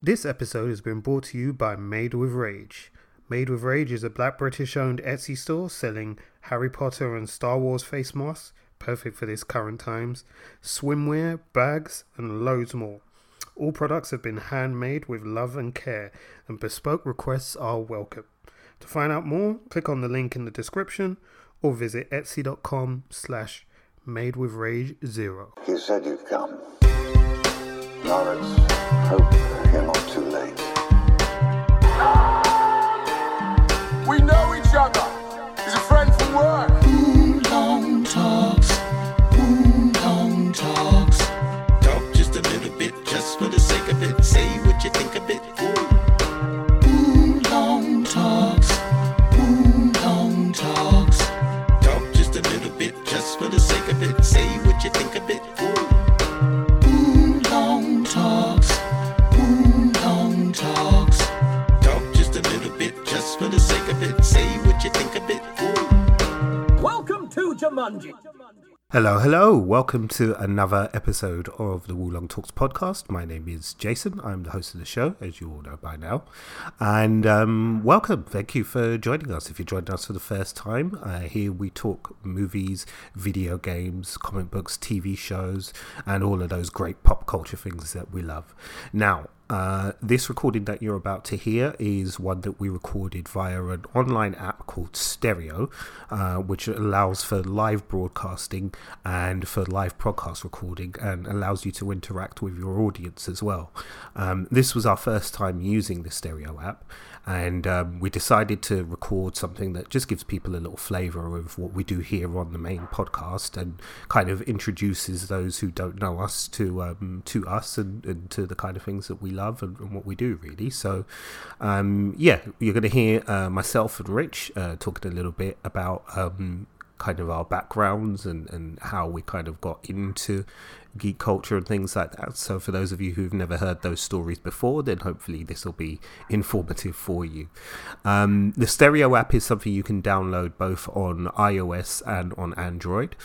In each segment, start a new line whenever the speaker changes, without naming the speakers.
This episode has been brought to you by Made with Rage. Made with Rage is a black British owned Etsy store selling Harry Potter and Star Wars face masks, perfect for this current times, swimwear, bags, and loads more. All products have been handmade with love and care, and bespoke requests are welcome. To find out more, click on the link in the description or visit etsy.com slash made with rage zero.
You said you'd come. Lawrence, hope you're not too late.
Jumanji.
Hello, hello. Welcome to another episode of the Wulong Talks podcast. My name is Jason. I'm the host of the show, as you all know by now. And um, welcome. Thank you for joining us. If you're joining us for the first time, uh, here we talk movies, video games, comic books, TV shows, and all of those great pop culture things that we love. Now, uh, this recording that you're about to hear is one that we recorded via an online app called Stereo, uh, which allows for live broadcasting and for live podcast recording and allows you to interact with your audience as well. Um, this was our first time using the Stereo app, and um, we decided to record something that just gives people a little flavor of what we do here on the main podcast and kind of introduces those who don't know us to um, to us and, and to the kind of things that we love and, and what we do really. So um, yeah you're going to hear uh, myself and rich uh, talking a little bit about um, kind of our backgrounds and, and how we kind of got into geek culture and things like that. So, for those of you who've never heard those stories before, then hopefully this will be informative for you. Um, the Stereo app is something you can download both on iOS and on Android.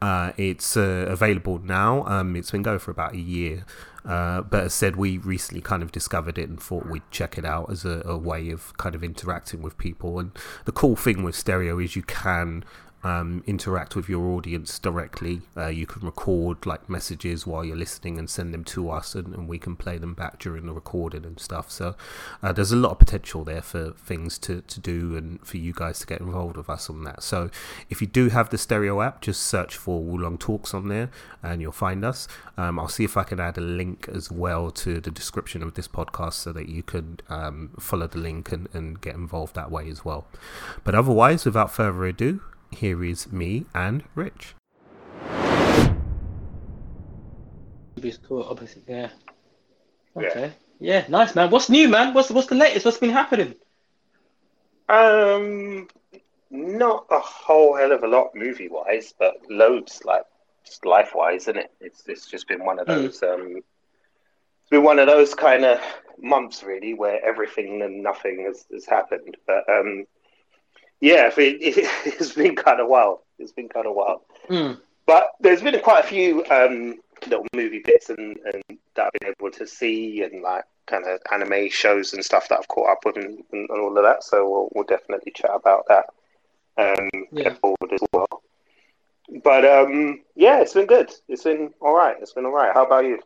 Uh, it's uh, available now. Um, it's been going for about a year. Uh, but as said, we recently kind of discovered it and thought we'd check it out as a, a way of kind of interacting with people. And the cool thing with Stereo is you can um, interact with your audience directly. Uh, you can record like messages while you're listening and send them to us, and, and we can play them back during the recording and stuff. So uh, there's a lot of potential there for things to, to do and for you guys to get involved with us on that. So if you do have the stereo app, just search for Wulong Talks on there and you'll find us. Um, I'll see if I can add a link as well to the description of this podcast so that you can um, follow the link and, and get involved that way as well. But otherwise, without further ado, here is me and Rich.
Movies, cool, obviously, yeah. Okay. Yeah. nice man. What's new, man? What's what's the latest? What's been happening?
Um, not a whole hell of a lot movie wise, but loads like just life wise, isn't it? It's it's just been one of
Mm.
those um, it's been one of those kind of months really where everything and nothing has, has happened. But um, yeah, it, it, it's been kind of wild. It's been kind of wild.
Mm.
But there's been quite a few um, little movie bits and, and that I've been able to see and like kind of anime shows and stuff that I've caught up with and, and, and all of that. So we'll, we'll definitely chat about that um,
Yeah.
going forward as well. But um, yeah, it's been good. It's been all right. It's been all right. How about you?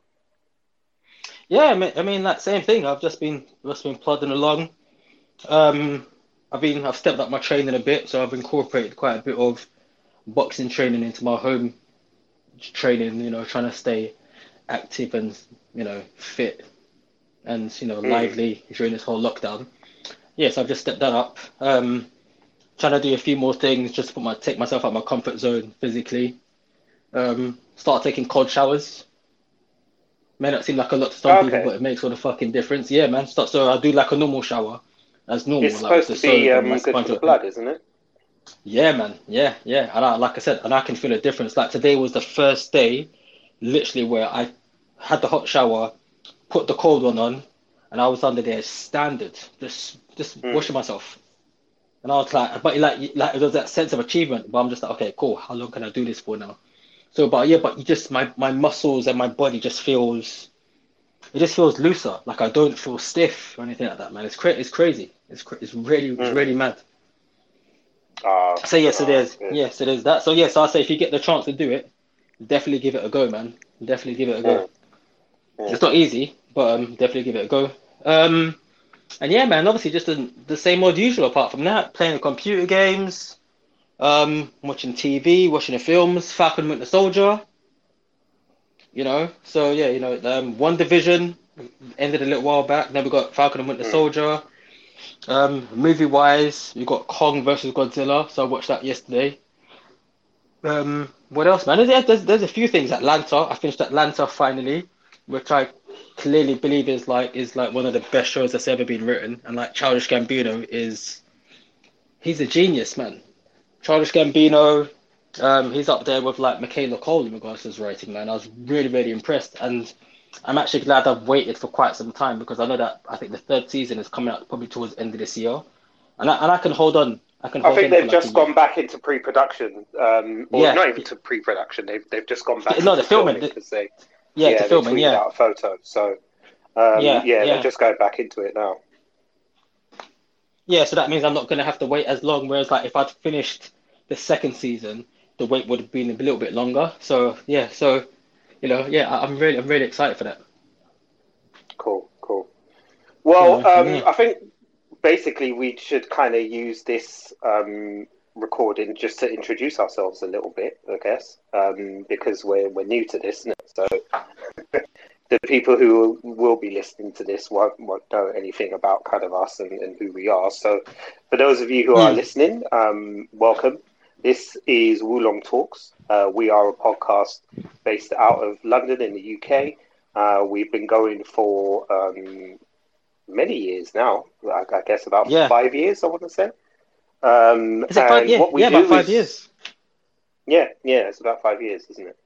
Yeah, I mean, I mean that same thing. I've just been just been plodding along. Um, I've been I've stepped up my training a bit, so I've incorporated quite a bit of boxing training into my home training. You know, trying to stay active and you know fit and you know
Mm.
lively during this whole lockdown. Yes, I've just stepped that up. Um, trying to do a few more things, just to put my take myself out of my comfort zone physically. Um, start taking cold showers. May not seem like a lot to some
Okay.
people, but it makes all the fucking difference. Yeah, man. Start so I do like a normal shower, as normal.
It's
like
supposed to be um, good for the blood, isn't it?
Yeah, man. Yeah, yeah. And I, like I said, and I can feel a difference. Like today was the first day, literally, where I had the hot shower, put the cold one on, and I was under there standard, just just
Mm.
washing myself. And I was like, but like, like it was that sense of achievement. But I'm just like, okay, cool. How long can I do this for now? So, but yeah, but you just my my muscles and my body just feels it just feels looser. Like I don't feel stiff or anything like that, man. It's cra- it's crazy. It's cra- it's really it's really mad.
Uh,
So yeah, so
uh,
there's
yeah.
yeah, so there's that. So yeah, so I say if you get the chance to do it, definitely give it a go, man. Definitely give it a go.
Yeah.
It's not easy, but um, definitely give it a go. Um, and yeah, man, obviously just the, the same old usual. Apart from that, playing computer games, um, watching TV, watching the films, Falcon Winter Soldier. You know, so yeah, you know, um, WandaVision ended a little while back. Then we got Falcon and Winter Soldier. Um, movie wise, we got Kong versus Godzilla. So I watched that yesterday. Um, what else, man? There's, there's, there's a few things. Atlanta, I finished Atlanta finally, which I clearly believe is like is like one of the best shows that's ever been written. And like Childish Gambino is, he's a genius, man. Childish Gambino, um, he's up there with like Michaela Coel in regards to his writing, man. I was really, really impressed, and I'm actually glad I've waited for quite some time because I know that I think the third season is coming out probably towards the end of this year, and I, and I can hold on. I can.
I think they've
for like
just gone
year.
back into pre-production, um, or
Yeah.
not even to pre-production. They've they've just gone back.
No, the filming, the-
they
Yeah,
yeah,
the filming. Yeah,
out a photo. So um,
Yeah,
yeah,
yeah.
they're just going back into it now.
yeah. So that means I'm not gonna have to wait as long. Whereas like if I'd finished the second season, the wait would have been a little bit longer. So yeah, so you know, yeah, I'm really, I'm really excited for that.
Cool, cool. Well,
Yeah,
um,
yeah.
I think basically we should kind of use this um, recording just to introduce ourselves a little bit, I guess, um, because we're we're new to this? So the people who will be listening to this won't, won't know anything about kind of us and, and who we are. So for those of you who are
Hmm.
listening, um, welcome. This is Wulong Talks. Uh, we are a podcast based out of London in the UK. Uh, we've been going for um, many years now. I, I guess about
Yeah.
five years. I want to say. Um,
Is it five? Yeah,
what we
yeah,
do
about five
is-
years.
Yeah, yeah, it's about five years, isn't it?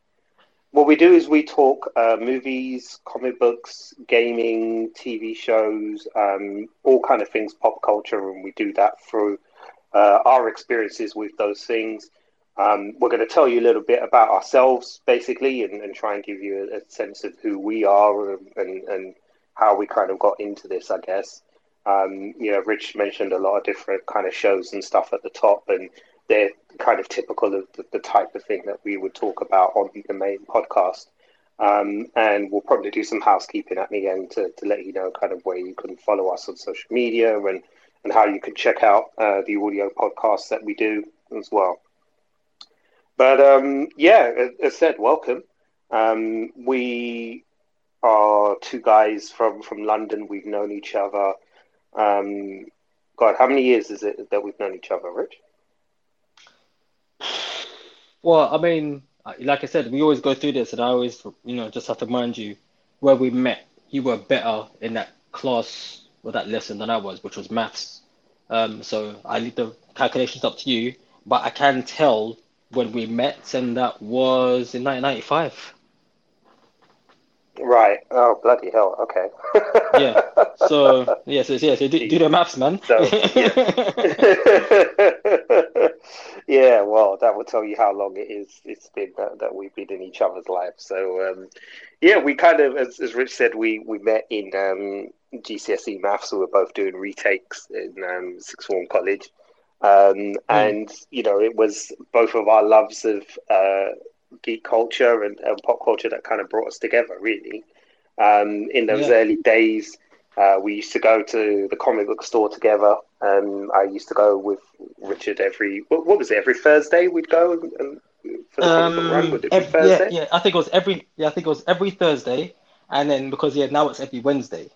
What we do is we talk uh, movies, comic books, gaming, TV shows, um, all kind of things, pop culture, and we do that through uh, our experiences with those things. Um, we're going to tell you a little bit about ourselves, basically, and, and try and give you a, a sense of who we are and, and, how we kind of got into this, I guess. Um, you know, Rich mentioned a lot of different kind of shows and stuff at the top, and they're kind of typical of the, the type of thing that we would talk about on the main podcast. Um, and we'll probably do some housekeeping at the end to, to let you know kind of where you can follow us on social media and, and how you can check out uh, the audio podcasts that we do as well. But um, yeah, as- said, welcome. Um, we are two guys from, from London. We've known each other. Um, God, how many years is it that we've known each other, Rich?
Well, I mean, like I said, we always go through this, and I always, you know, just have to remind you where we met. You were better in that class or that lesson than I was, which was maths. Um, so I leave the calculations up to you, but I can tell when we met, and that was in 1995.
Right. Oh, bloody hell. Okay.
Yeah. So yes, yes, yeah, so do, do the maths, man.
So, yeah, well, that will tell you how long it is. It's been that, that we've been in each other's lives. So, um, yeah, we kind of, as, as Rich said, we we met in um, GCSE maths. We were both doing retakes in um, sixth form college, um, and you know, it was both of our loves of uh, geek culture and, and pop culture that kind of brought us together. Really, um, in those
Yeah.
early days. Uh, we used to go to the comic book store together. Um, I used to go with Richard every what, what was it? Every Thursday we'd go and, and for the comic book run.
Um,
Would it be
ev- yeah, yeah, I think it was every yeah, I think it was every Thursday, and then because yeah, now it's every Wednesday.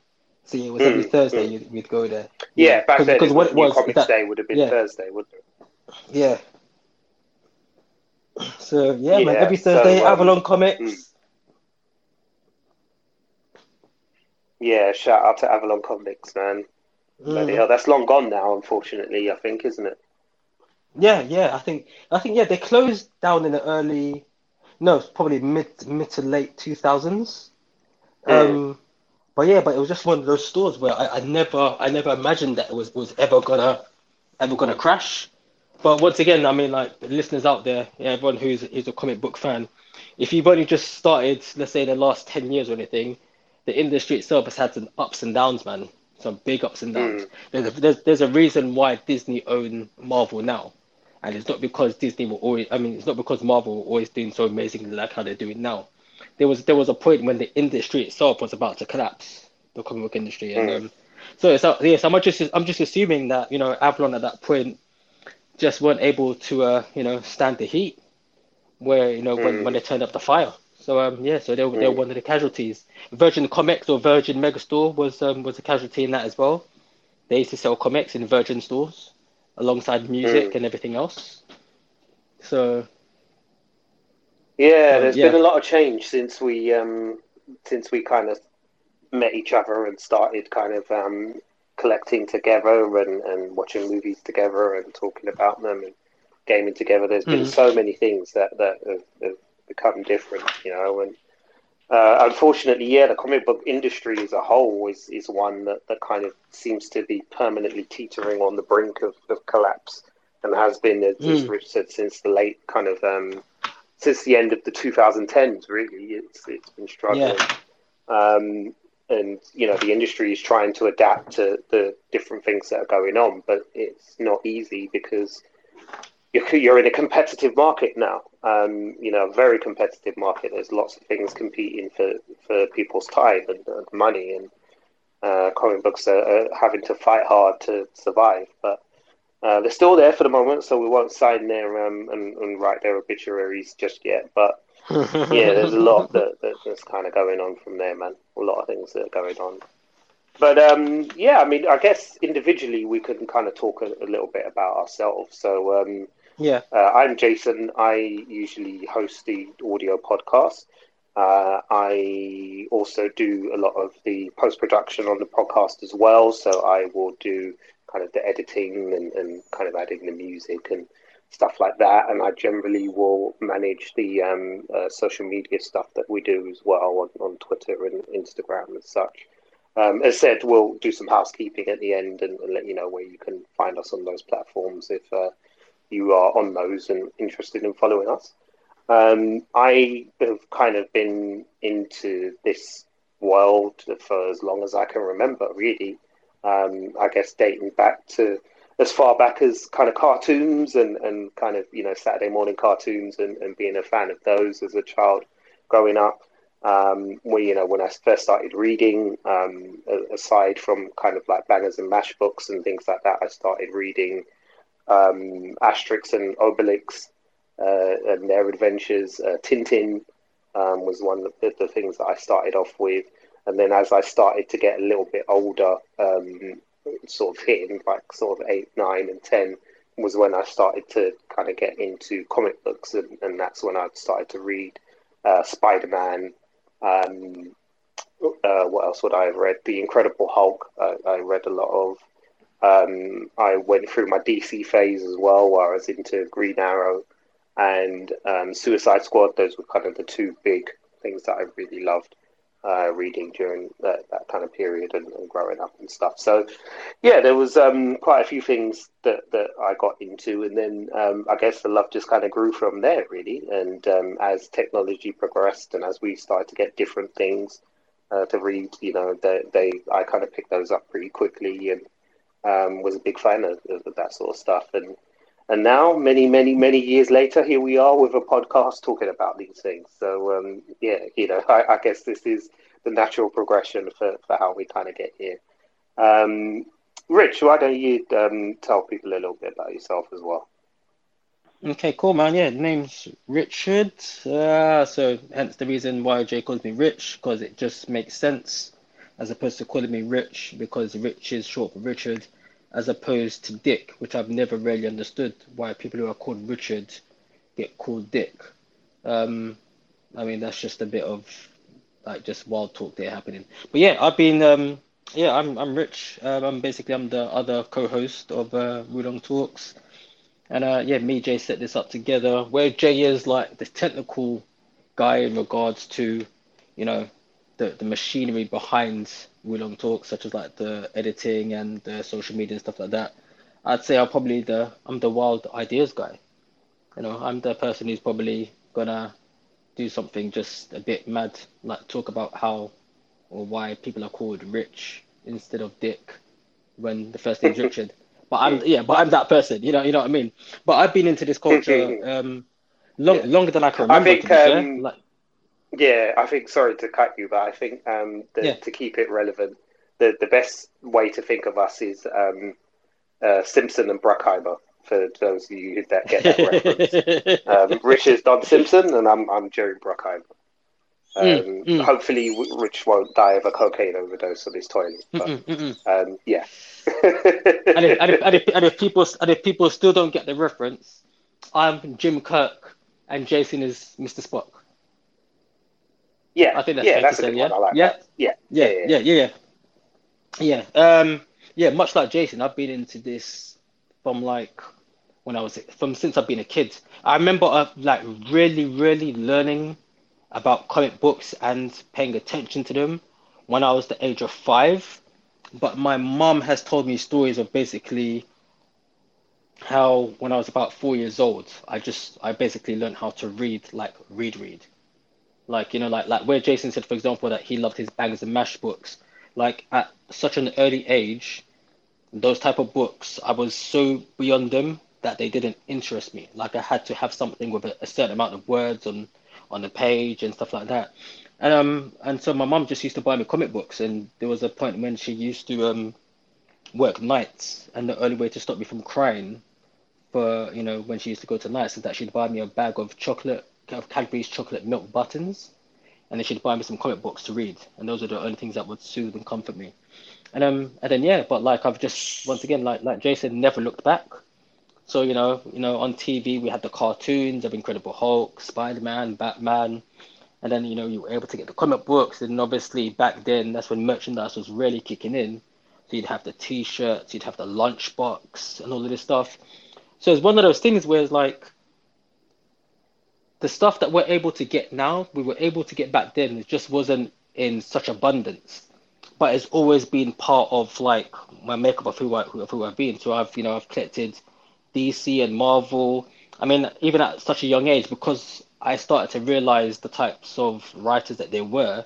So yeah, it was every
Mm,
Thursday
mm.
you'd, we'd go there.
Yeah, back
because
then
because what
was,
it was
Comics
that
Day would have been
yeah.
Thursday, wouldn't it?
yeah. So yeah, man,
Yeah,
every
so,
Thursday,
um,
Avalon Comics.
mm. Yeah, shout out to Avalon Comics, man.
Mm.
hell, that's long gone now, unfortunately. I think, isn't it?
Yeah, yeah, I think I think yeah, they closed down in the early, no, probably mid mid to late two thousands. Um, but yeah, but it was just one of those stores where I, I never I never imagined that it was was ever gonna ever gonna crash. But once again, I mean, like the listeners out there, yeah, everyone who's who's a comic book fan, if you've only just started, let's say, in the last ten years or anything, the industry itself has had some ups and downs, man. Some big ups and downs. Mm. There's, a, there's there's a reason why Disney own Marvel now, and it's not because Disney were always. I mean, it's not because Marvel were always doing so amazingly like how they're doing now. There was there was a point when the industry itself was about to collapse, the comic book industry, and um, so it's uh, yes, I'm just I'm just assuming that you know Avalon at that point just weren't able to uh, you know stand the heat where you know when, when they turned up the fire. So um yeah, so they were, they were one of the casualties. Virgin Comics or Virgin Megastore was um was a casualty in that as well. They used to sell comics in Virgin stores alongside music and everything else. So
Yeah,
Um,
there's
yeah.
been a lot of change since we um, since we kind of met each other and started kind of um, collecting together and, and watching movies together and talking about them and gaming together. There's been
Mhm.
so many things that that have, have become different, you know. And uh, unfortunately, yeah, the comic book industry as a whole is is one that, that kind of seems to be permanently teetering on the brink of, of collapse and has been, as, as
Mm.
Rich said, since the late kind of um, since the end of the 2010s. Really, it's it's been struggling. Um, and you know the industry is trying to adapt to the different things that are going on, but it's not easy because you're, you're in a competitive market now. Um, you know, a very competitive market. There's lots of things competing for, for people's time and, and money, and uh, comic books are, are having to fight hard to survive. But uh, they're still there for the moment, so we won't sign their um, and, and write their obituaries just yet. But yeah, there's a lot that, that that's kind of going on from there, man. A lot of things that are going on. But um, yeah, I mean, I guess individually we can kind of talk a, a little bit about ourselves. So um,
yeah.
uh, I'm Jason. I usually host the audio podcast. Uh, I also do a lot of the post production on the podcast as well. So I will do kind of the editing and, and kind of adding the music and stuff like that. And I generally will manage the um, uh, social media stuff that we do as well on, on Twitter and Instagram and such. Um, as said, we'll do some housekeeping at the end and, and let you know where you can find us on those platforms if uh, you are on those and interested in following us. Um, I have kind of been into this world for as long as I can remember, really. Um, I guess dating back to as far back as kind of cartoons and, and kind of, you know, Saturday morning cartoons and, and being a fan of those as a child growing up. Um, you know, when I first started reading, um, aside from kind of like bangers and mash books and things like that, I started reading um, Asterix and Obelix uh, and their adventures. Uh, Tintin um, was one of the things that I started off with. And then as I started to get a little bit older, um, sort of hitting like sort of eight, nine, and 10 was when I started to kind of get into comic books. And, and that's when I started to read uh, Spider Man. Um, uh, what else would I have read? The Incredible Hulk. I, I read a lot of. Um, I went through my DC phase as well, where I was into Green Arrow and um, Suicide Squad. Those were kind of the two big things that I really loved uh, reading during that, that kind of period and, and growing up and stuff. So, yeah, there was um, quite a few things that, that I got into, and then um, I guess the love just kind of grew from there, really. And um, as technology progressed, and as we started to get different things uh, to read, you know, they, they I kind of picked those up pretty quickly and um, was a big fan of, of that sort of stuff. And and now, many, many, many years later, here we are with a podcast talking about these things. So, um, yeah, you know, I, I guess this is the natural progression for, for how we kind of get here. Um, Rich, why don't you um, tell people a little bit about yourself as well?
Okay, cool, man. Yeah, name's Richard. Uh, so hence the reason why Jay calls me Rich, because it just makes sense, as opposed to calling me Rich, because Rich is short for Richard, as opposed to Dick, which I've never really understood why people who are called Richard get called Dick. Um, I mean, that's just a bit of like just wild talk there happening. But yeah, I've been um, yeah, I'm I'm Rich. Um, I'm basically I'm the other co-host of uh, Wudong Talks. And uh, yeah, me Jay set this up together. Where Jay is like the technical guy in regards to, you know, the the machinery behind Wulong Talk, such as like the editing and the social media and stuff like that. I'd say I'm probably the I'm the wild ideas guy. You know, I'm the person who's probably gonna do something just a bit mad, like talk about how or why people are called Rich instead of Dick when the first name's Richard. But I'm yeah, but I'm that person. You know, you know what I mean. But I've been into this culture um, long, longer than I can
I
remember.
think,
be fair.
um,
Like,
Yeah, I think. Sorry to cut you, but I think um, the,
Yeah.
to keep it relevant, the the best way to think of us is um, uh, Simpson and Bruckheimer. For those of you that get that reference, um, Rich is Don Simpson, and I'm I'm Jerry Bruckheimer. Um,
Mm, mm.
Hopefully, Rich won't die of a cocaine overdose on his toilet. But
Mm-mm,
um, yeah.
and, if, and, if, and, if, and if people and if people still don't get the reference, I'm Jim Kirk and Jason is Mr. Spock.
Yeah,
I think that's
yeah,
fair
that's
to say, yeah?
like
Yeah?
that. Yeah,
Yeah, yeah, yeah, yeah. Yeah. Um, yeah, much like Jason, I've been into this from like when I was from since I've been a kid. I remember uh, like really, really learning about comic books and paying attention to them when I was the age of five. But my mom has told me stories of basically how when I was about four years old, I just I basically learned how to read like read read. Like, you know, like like where Jason said, for example, that he loved his bangs and mash books. Like at such an early age, those type of books, I was so beyond them that they didn't interest me. Like I had to have something with a, a certain amount of words on on the page and stuff like that. And um and so my mum just used to buy me comic books and there was a point when she used to um work nights and the only way to stop me from crying for you know when she used to go to nights is that she'd buy me a bag of chocolate of Cadbury's chocolate milk buttons and then she'd buy me some comic books to read and those are the only things that would soothe and comfort me. And um and then yeah but like I've just once again like like Jason never looked back. So you know you know on TV we had the cartoons of Incredible Hulk Spider-Man Batman and then you know you were able to get the comic books and obviously back then that's when merchandise was really kicking in. So you'd have the t-shirts you'd have the lunchbox and all of this stuff. So it's one of those things where it's like the stuff that we're able to get now, we were able to get back then. It just wasn't in such abundance, but it's always been part of like my makeup of who I of who I've been. So I've you know I've collected DC and Marvel. I mean, even at such a young age, because I started to realize the types of writers that there were.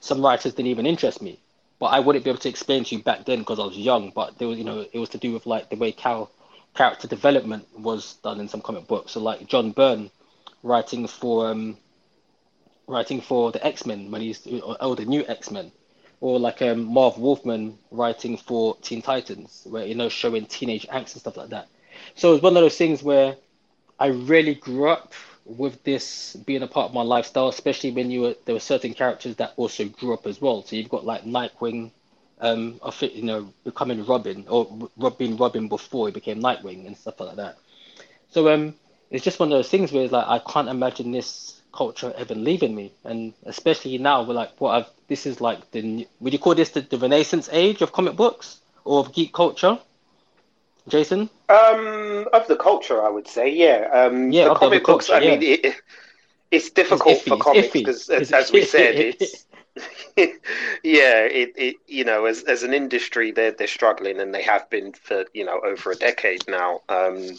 Some writers didn't even interest me, but I wouldn't be able to explain to you back then because I was young. But there was, you know, it was to do with like the way Cal character development was done in some comic books. So like John Byrne writing for um writing for the X-Men when he's or, the new X-Men or like um Marv Wolfman writing for Teen Titans where you know showing teenage angst and stuff like that. So it's one of those things where I really grew up with this being a part of my lifestyle, especially when you were there were certain characters that also grew up as well. So you've got like Nightwing, um, of you know, becoming Robin or Rob being Robin before he became Nightwing and stuff like that. So um, it's just one of those things where it's like I can't imagine this culture ever leaving me, and especially now we're like what I've this is like the would you call this the, the Renaissance age of comic books or of geek culture, Jason?
Um, of the culture, I would say, yeah. Um,
Yeah,
the
of the
comic books.
culture,
I mean, it, it's difficult
It's iffy,
for comics because,
It's-
as we said, it's yeah. It, it you know, as as an industry, they're they're struggling, and they have been for you know over a decade now. Um,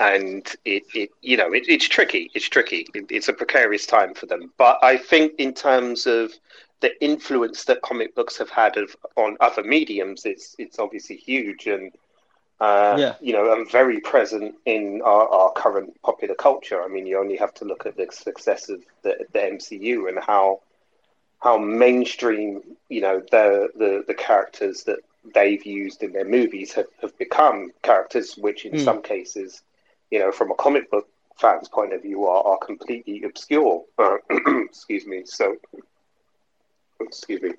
and it, it you know it, it's tricky. It's tricky. It, it's a precarious time for them. But I think in terms of the influence that comic books have had of, on other mediums, it's it's obviously huge and uh,
Yeah.
you know, and very present in our, our current popular culture. I mean, you only have to look at the success of the, the MCU and how how mainstream, you know, the, the, the characters that they've used in their movies have, have become characters which, in
Mm.
some cases, you know, from a comic book fan's point of view, are, are completely obscure. Uh, excuse me. So, excuse me.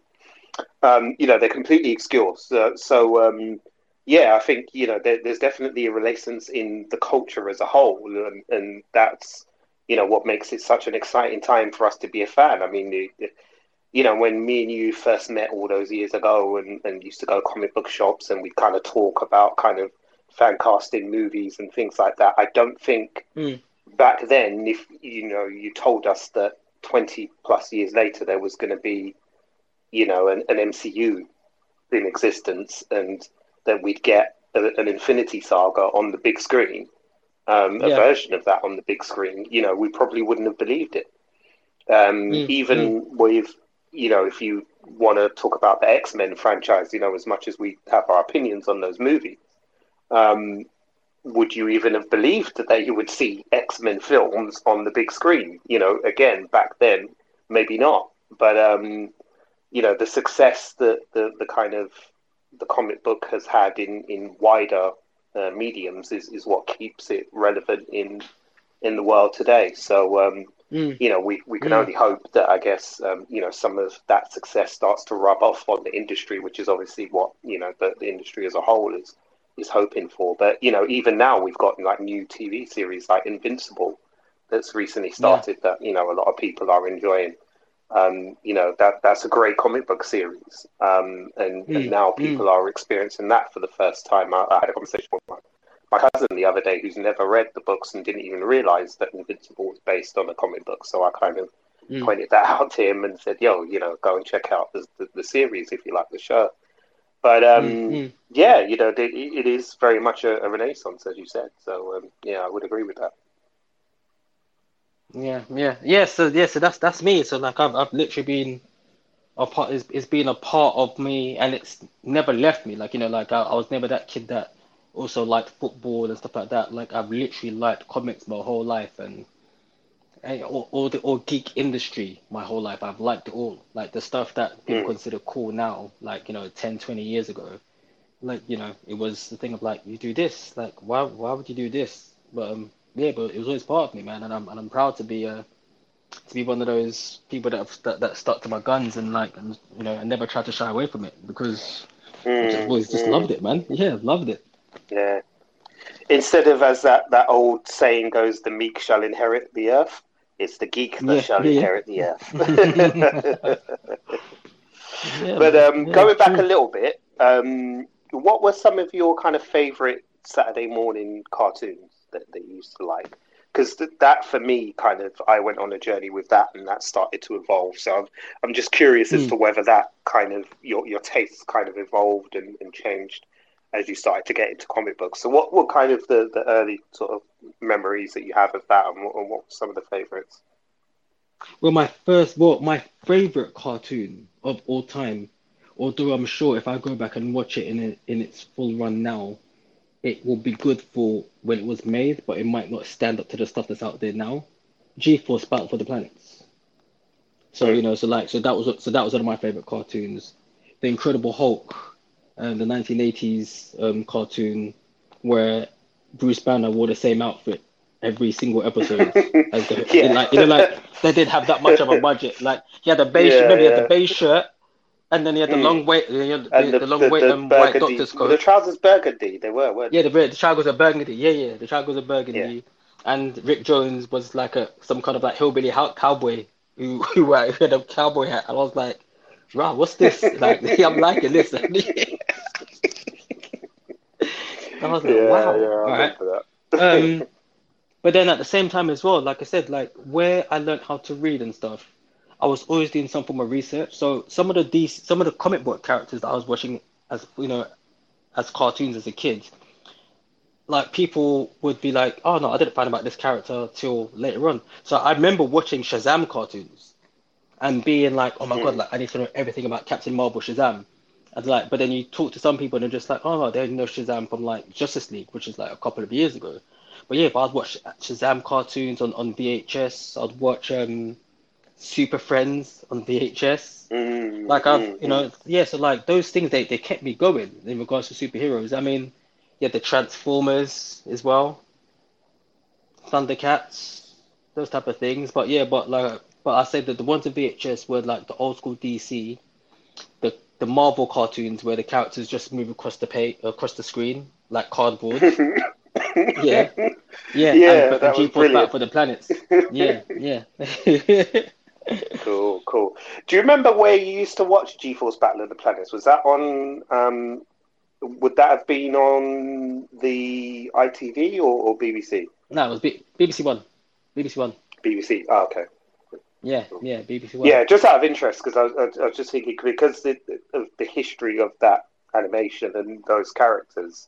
Um, you know, they're completely obscure. So, so um, yeah, I think you know there, there's definitely a renaissance in the culture as a whole, and, and that's you know what makes it such an exciting time for us to be a fan. I mean, it, you know, when me and you first met all those years ago, and, and used to go comic book shops, and we'd kind of talk about kind of fan casting movies and things like that. I don't think
Mm.
back then, if you know, you told us that 20 plus years later there was going to be, you know, an, an MCU in existence, and that we'd get a, an Infinity Saga on the big screen, um, a
Yeah.
version of that on the big screen, you know, we probably wouldn't have believed it. Um,
Mm,
even with you know, if you want to talk about the X Men franchise, you know, as much as we have our opinions on those movies, um, would you even have believed that you would see X Men films on the big screen? You know, again, back then, maybe not. But um, you know, the success that the, the kind of the comic book has had in in wider uh, mediums is, is what keeps it relevant in in the world today. So um,
Mm.
you know, we, we can
Mm.
only hope that I guess um, you know some of that success starts to rub off on the industry, which is obviously what you know the, the industry as a whole is is hoping for. But you know, even now we've got like new TV series like Invincible that's recently started that you know a lot of people are enjoying. Um, you know that that's a great comic book series, um, and, and
Mm,
now people are experiencing that for the first time. I, I had a conversation with my, my cousin the other day who's never read the books and didn't even realize that Invincible was based on a comic book. So I kind of
Mm.
pointed that out to him and said, "Yo, you know, go and check out the the, the series if you like the show." But um,
Mm, mm.
yeah, you know, it, it is very much a, a renaissance, as you said. So um, yeah, I would agree with that.
Yeah, yeah, yeah. So yeah, so that's that's me. So like I've I've literally been a part. It's, it's been a part of me, and it's never left me. Like you know, like I, I was never that kid that also liked football and stuff like that. Like I've literally liked comics my whole life, and and all, all the all geek industry my whole life. I've liked it all. Like the stuff that people
Mm.
consider cool now, like you know, 10, 20 years ago. Like you know, it was the thing of like you do this. Like why why would you do this? But um, yeah, but it was always part of me, man, and I'm and I'm proud to be uh to be one of those people that have that, that stuck to my guns and like and you know and never tried to shy away from it because I just
Mm,
always just
mm.
loved it, man. Yeah, loved it.
Yeah. Instead of as that, that old saying goes, the meek shall inherit the earth. It's the geek that
Yeah,
shall
yeah,
inherit the earth.
Yeah,
but um, going back a little bit, um, what were some of your kind of favorite Saturday morning cartoons that, that you used to like? Because th- that, for me, kind of, I went on a journey with that, and that started to evolve. So I'm, I'm just curious as
Mm.
to whether that kind of your your tastes kind of evolved and, and changed as you started to get into comic books. So what what kind of the, the early sort of memories that you have of that, and what, and what were some of the favorites?
Well, my first, well, my favorite cartoon of all time, although I'm sure if I go back and watch it in it, in its full run now, it will be good for when it was made, but it might not stand up to the stuff that's out there now. G-Force Battle for the Planets. So you know, so like, so that was so that was one of my favorite cartoons. The Incredible Hulk, um, the 1980s um, cartoon where Bruce Banner wore the same outfit every single episode. as the,
Yeah.
like you know, like they didn't have that much of a budget. Like he had the beige,
Yeah,
remember he had the beige shirt, and then he had the
Mm.
long weight, the, the,
And the,
the long
the,
weight um, white doctor's
well, the
coat.
trousers burgundy, they were, weren't
Yeah, the the trousers are burgundy. Yeah, yeah, the trousers are burgundy.
Yeah.
And Rick Jones was like a some kind of like hillbilly cowboy who who uh, had a cowboy hat. And I was like, wow, what's this? Like I'm liking this. I was like,
yeah,
wow.
yeah,
All right. Um, but then at the same time as well, like I said, like where I learned how to read and stuff, I was always doing some form of research. So some of the DC, some of the comic book characters that I was watching as you know, as cartoons as a kid, like people would be like, "Oh no, I didn't find about this character till later on." So I remember watching Shazam cartoons and being like, "Oh my god, like I need to know everything about Captain Marvel, Shazam." And like, but then you talk to some people and they're just like, "Oh no, they know Shazam from like Justice League, which is like a couple of years ago." But yeah, if I'd watch Shazam cartoons on, on VHS, I'd watch um, Super Friends on VHS.
Mm,
Like I've,
mm,
you know, yeah. So like those things, they, they kept me going in regards to superheroes. I mean, yeah, the Transformers as well, Thundercats, those type of things. But yeah, but like, but I say that the ones in VHS were like the old school DC, the the Marvel cartoons where the characters just move across the pay across the screen like cardboard. yeah, yeah,
Yeah,
and, but
that was
G-Force
brilliant.
Battle for the planets. Yeah, yeah.
Cool, cool. Do you remember where you used to watch G-Force Battle of the Planets? Was that on? Um, would that have been on the ITV or, or BBC?
no, it was B- BBC One. BBC One.
BBC. Oh, okay.
Yeah, yeah, BBC One.
Yeah, just out of interest, because I, was- I was just thinking because the, of the history of that animation and those characters.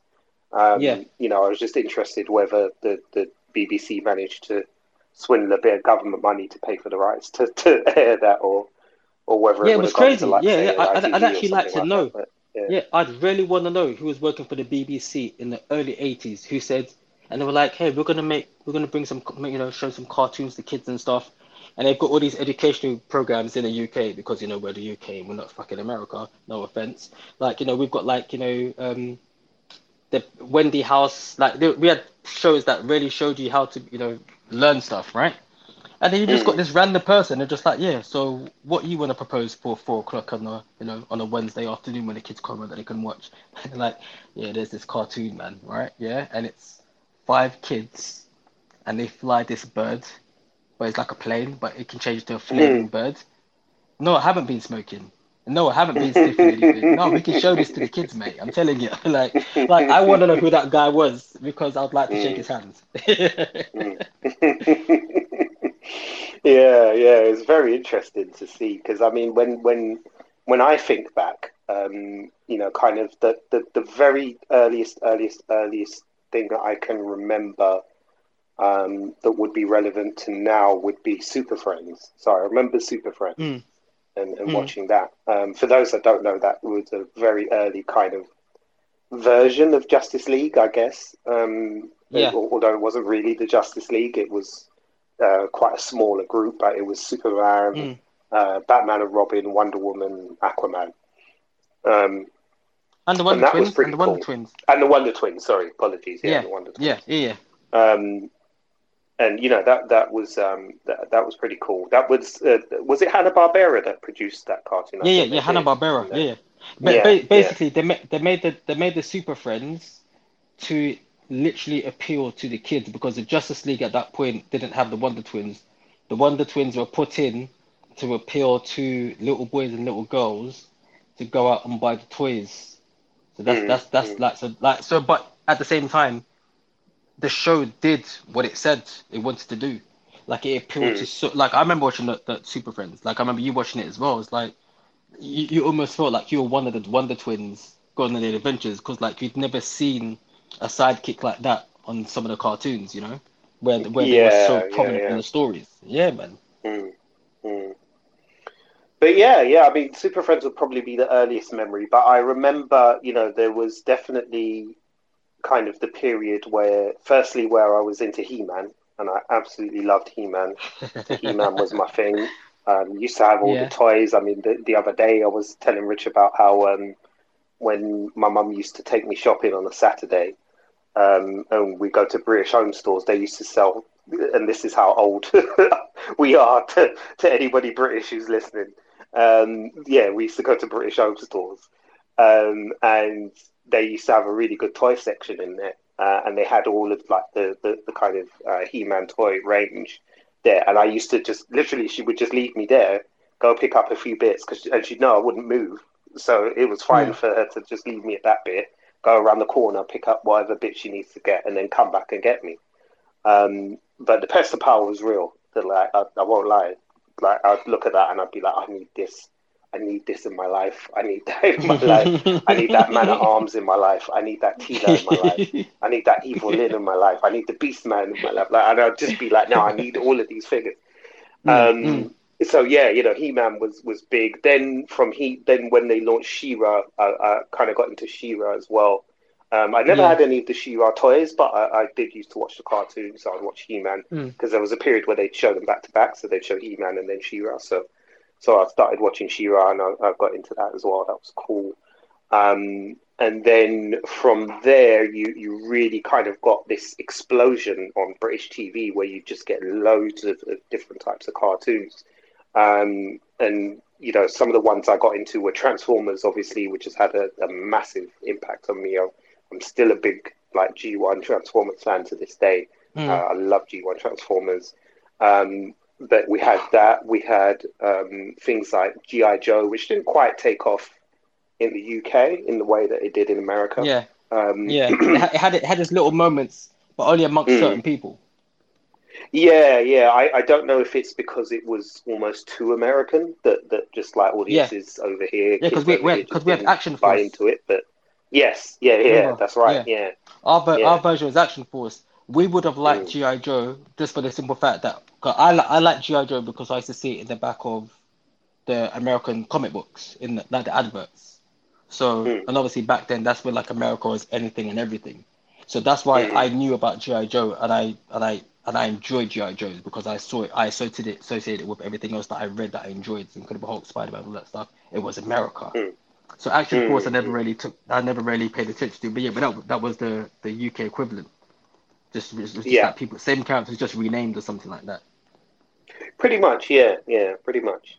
Um,
Yeah.
You know, I was just interested whether the, the BBC managed to swindle a bit of government money to pay for the rights to, to air that, or or whether
Yeah,
it
it was crazy.
to like
Yeah, yeah, I- I'd- I'd actually like to know.
that, yeah.
Yeah, I'd really want to know who was working for the BBC in the early 80s who said, and they were like, hey, we're going to make, we're going to bring some, you know, show some cartoons to kids and stuff. And they've got all these educational programs in the UK because, you know, we're the UK, we're not fucking America, no offense. Like, you know, we've got like, you know, um, the Wendy House, like, they, we had shows that really showed you how to, you know, learn stuff, right? And then you just got this random person and just like, yeah, so what you want to propose for four o'clock on a you know on a Wednesday afternoon when the kids come around that they can watch? And like, yeah, there's this cartoon man, right? Yeah, and it's five kids and they fly this bird, but it's like a plane, but it can change to a flaming bird. No, I haven't been smoking. No, I haven't been sniffing anything. No, we can show this to the kids, mate. I'm telling you. Like, like I want to know who that guy was because I'd like to shake his hands.
yeah, yeah, it's very interesting to see because I mean, when when when I think back, um, you know, kind of the, the the very earliest, earliest, earliest thing that I can remember um, that would be relevant to now would be Super Friends. So I remember Super Friends
Mm.
and, and
Mm.
watching that. Um, for those that don't know, that was a very early kind of version of Justice League, I guess. Um,
Yeah.
al- Although it wasn't really the Justice League, it was uh, quite a smaller group. But it was Superman,
Mm.
uh, Batman and Robin, Wonder Woman, Aquaman, um,
And the Wonder
was
Twins. And the Wonder
cool.
Twins.
and the Wonder Twins. Sorry, apologies. Yeah,
Yeah.
the Wonder Twins.
Yeah, yeah, yeah.
Um, and you know that that was um, that, that was pretty cool. That was uh, was it Hanna Barbera that produced that cartoon? I
Yeah, yeah, yeah. Hanna. Barbera. Yeah, yeah. But
Yeah,
ba-
yeah.
basically, they made they made the they made the Super Friends to literally appeal to the kids because the Justice League at that point didn't have the Wonder Twins. The Wonder Twins were put in to appeal to little boys and little girls to go out and buy the toys. So that's
Mm,
that's that's
mm.
like so like so. But at the same time, the show did what it said it wanted to do. Like it appealed
Mm.
to so like I remember watching the, the Super Friends. Like I remember you watching it as well. It's like you, you almost felt like you were one of the Wonder Twins going on their adventures because like you'd never seen a sidekick like that on some of the cartoons, you know, where where they were
Yeah,
so
yeah,
prominent
yeah.
in the stories. Yeah, man.
Mm, mm. But yeah, yeah, I mean, Super Friends would probably be the earliest memory. But I remember, you know, there was definitely kind of the period where, firstly, where I was into He Man, and I absolutely loved He Man. He Man was my thing. Um, used to have all
Yeah.
the toys. I mean, the, the other day I was telling Rich about how um, when my mum used to take me shopping on a Saturday, um, and we go to British home stores, they used to sell, and this is how old we are to, to anybody British who's listening. Um, yeah, we used to go to British home stores, um, and they used to have a really good toy section in there, uh, and they had all of like the the, the kind of uh, He-Man toy range there, and I used to just literally she would just leave me there, go pick up a few bits because and she'd know I wouldn't move, so it was fine
Mm.
for her to just leave me at that bit, go around the corner, pick up whatever bit she needs to get, and then come back and get me. Um, but the Pest of Power was real. That like I, I won't lie, like I'd look at that and I'd be like, I need this. I need this in my life. I need that in my life. I need that man at arms in my life. I need that Teela in my life. I need that Evil-Lyn in my life. I need the Beast Man in my life. Like, and I'd just be like, no, I need all of these figures. Um,
mm.
So yeah, you know, He Man was was big. Then from He, then when they launched She-Ra, I, I kind of got into She-Ra as well. Um, I never
Yeah.
had any of the She-Ra toys, but I, I did used to watch the cartoons. So I'd watch He-Man
Mm.
because there was a period where they'd show them back to back, so they'd show He-Man and then She-Ra. So so I started watching She-Ra and I, I got into that as well. That was cool. Um, and then from there, you you really kind of got this explosion on British TV where you just get loads of, of different types of cartoons. Um, and you know, some of the ones I got into were Transformers, obviously, which has had a, a massive impact on me. I'm still a big like G1 Transformers fan to this day.
Mm.
Uh, I love G1 Transformers. Um, but we had that. We had um, things like GI Joe, which didn't quite take off in the UK in the way that it did in America.
yeah,
Um,
yeah. it, had it had its little moments, but only amongst
Mm.
certain people.
Yeah, yeah. I, I don't know if it's because it was almost too American that, that just like audiences over here,
Yeah, 'cause
kids
we-
over
we-
here
'cause had
didn't
Action
buy
Force.
into it. But yes, yeah, yeah,
Remember?
that's right. Yeah,
Our,
Yeah.
our version was Action Force. We would have liked
Mm.
GI Joe just for the simple fact that I I like GI Joe because I used to see it in the back of the American comic books in the, like the adverts. So
Mm.
and obviously back then that's when like America was anything and everything. So that's why
Mm.
I knew about GI Joe and I and I and I enjoyed GI Joe because I saw it. I associated it, associated it with everything else that I read that I enjoyed, Incredible Hulk, Spider Man, all that stuff. It was America.
Mm.
So actually,
Mm.
course, I never really took. I never really paid attention to. It. But yeah, but that, that was the the UK equivalent. Just, just, just
Yeah.
that people same characters just renamed or something like that.
Pretty much, yeah, yeah, pretty much.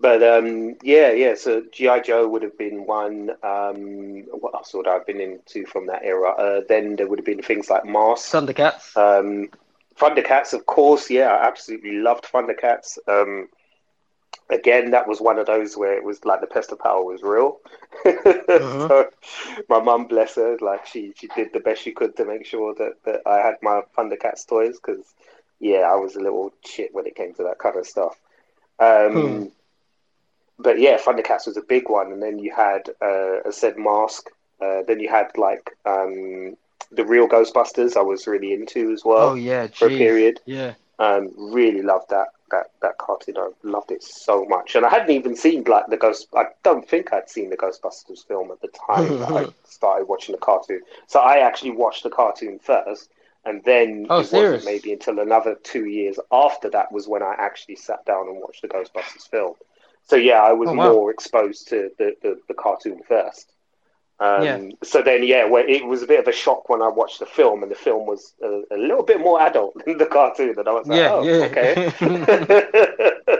But um, yeah, yeah. So GI Joe would have been one. Um, what else would I have been into from that era? Uh, then there would have been things like Mask,
Thundercats.
um, Thundercats, of course. Yeah, I absolutely loved Thundercats. Um, again, that was one of those where it was like the pest of power was real. so my mum, bless her, like she she did the best she could to make sure that that I had my Thundercats toys because yeah, I was a little shit when it came to that kind of stuff. Um,
Hmm.
But yeah, Thundercats was a big one, and then you had uh, a said Mask. Uh, then you had like um, the real Ghostbusters. I was really into as well
oh yeah,
for a period.
Yeah.
Um, really loved that that that cartoon. I loved it so much, and I hadn't even seen like the Ghost. I don't think I'd seen the Ghostbusters film at the time that I started watching the cartoon. So I actually watched the cartoon first, and then
Oh,
it wasn't maybe until another two years after that was when I actually sat down and watched the Ghostbusters film. So yeah, I was
Oh, wow.
more exposed to the, the, the cartoon first. Um,
Yeah.
So then, yeah, well, it was a bit of a shock when I watched the film, and the film was a, a little bit more adult than the cartoon, and I was like,
Yeah,
oh,
yeah.
okay.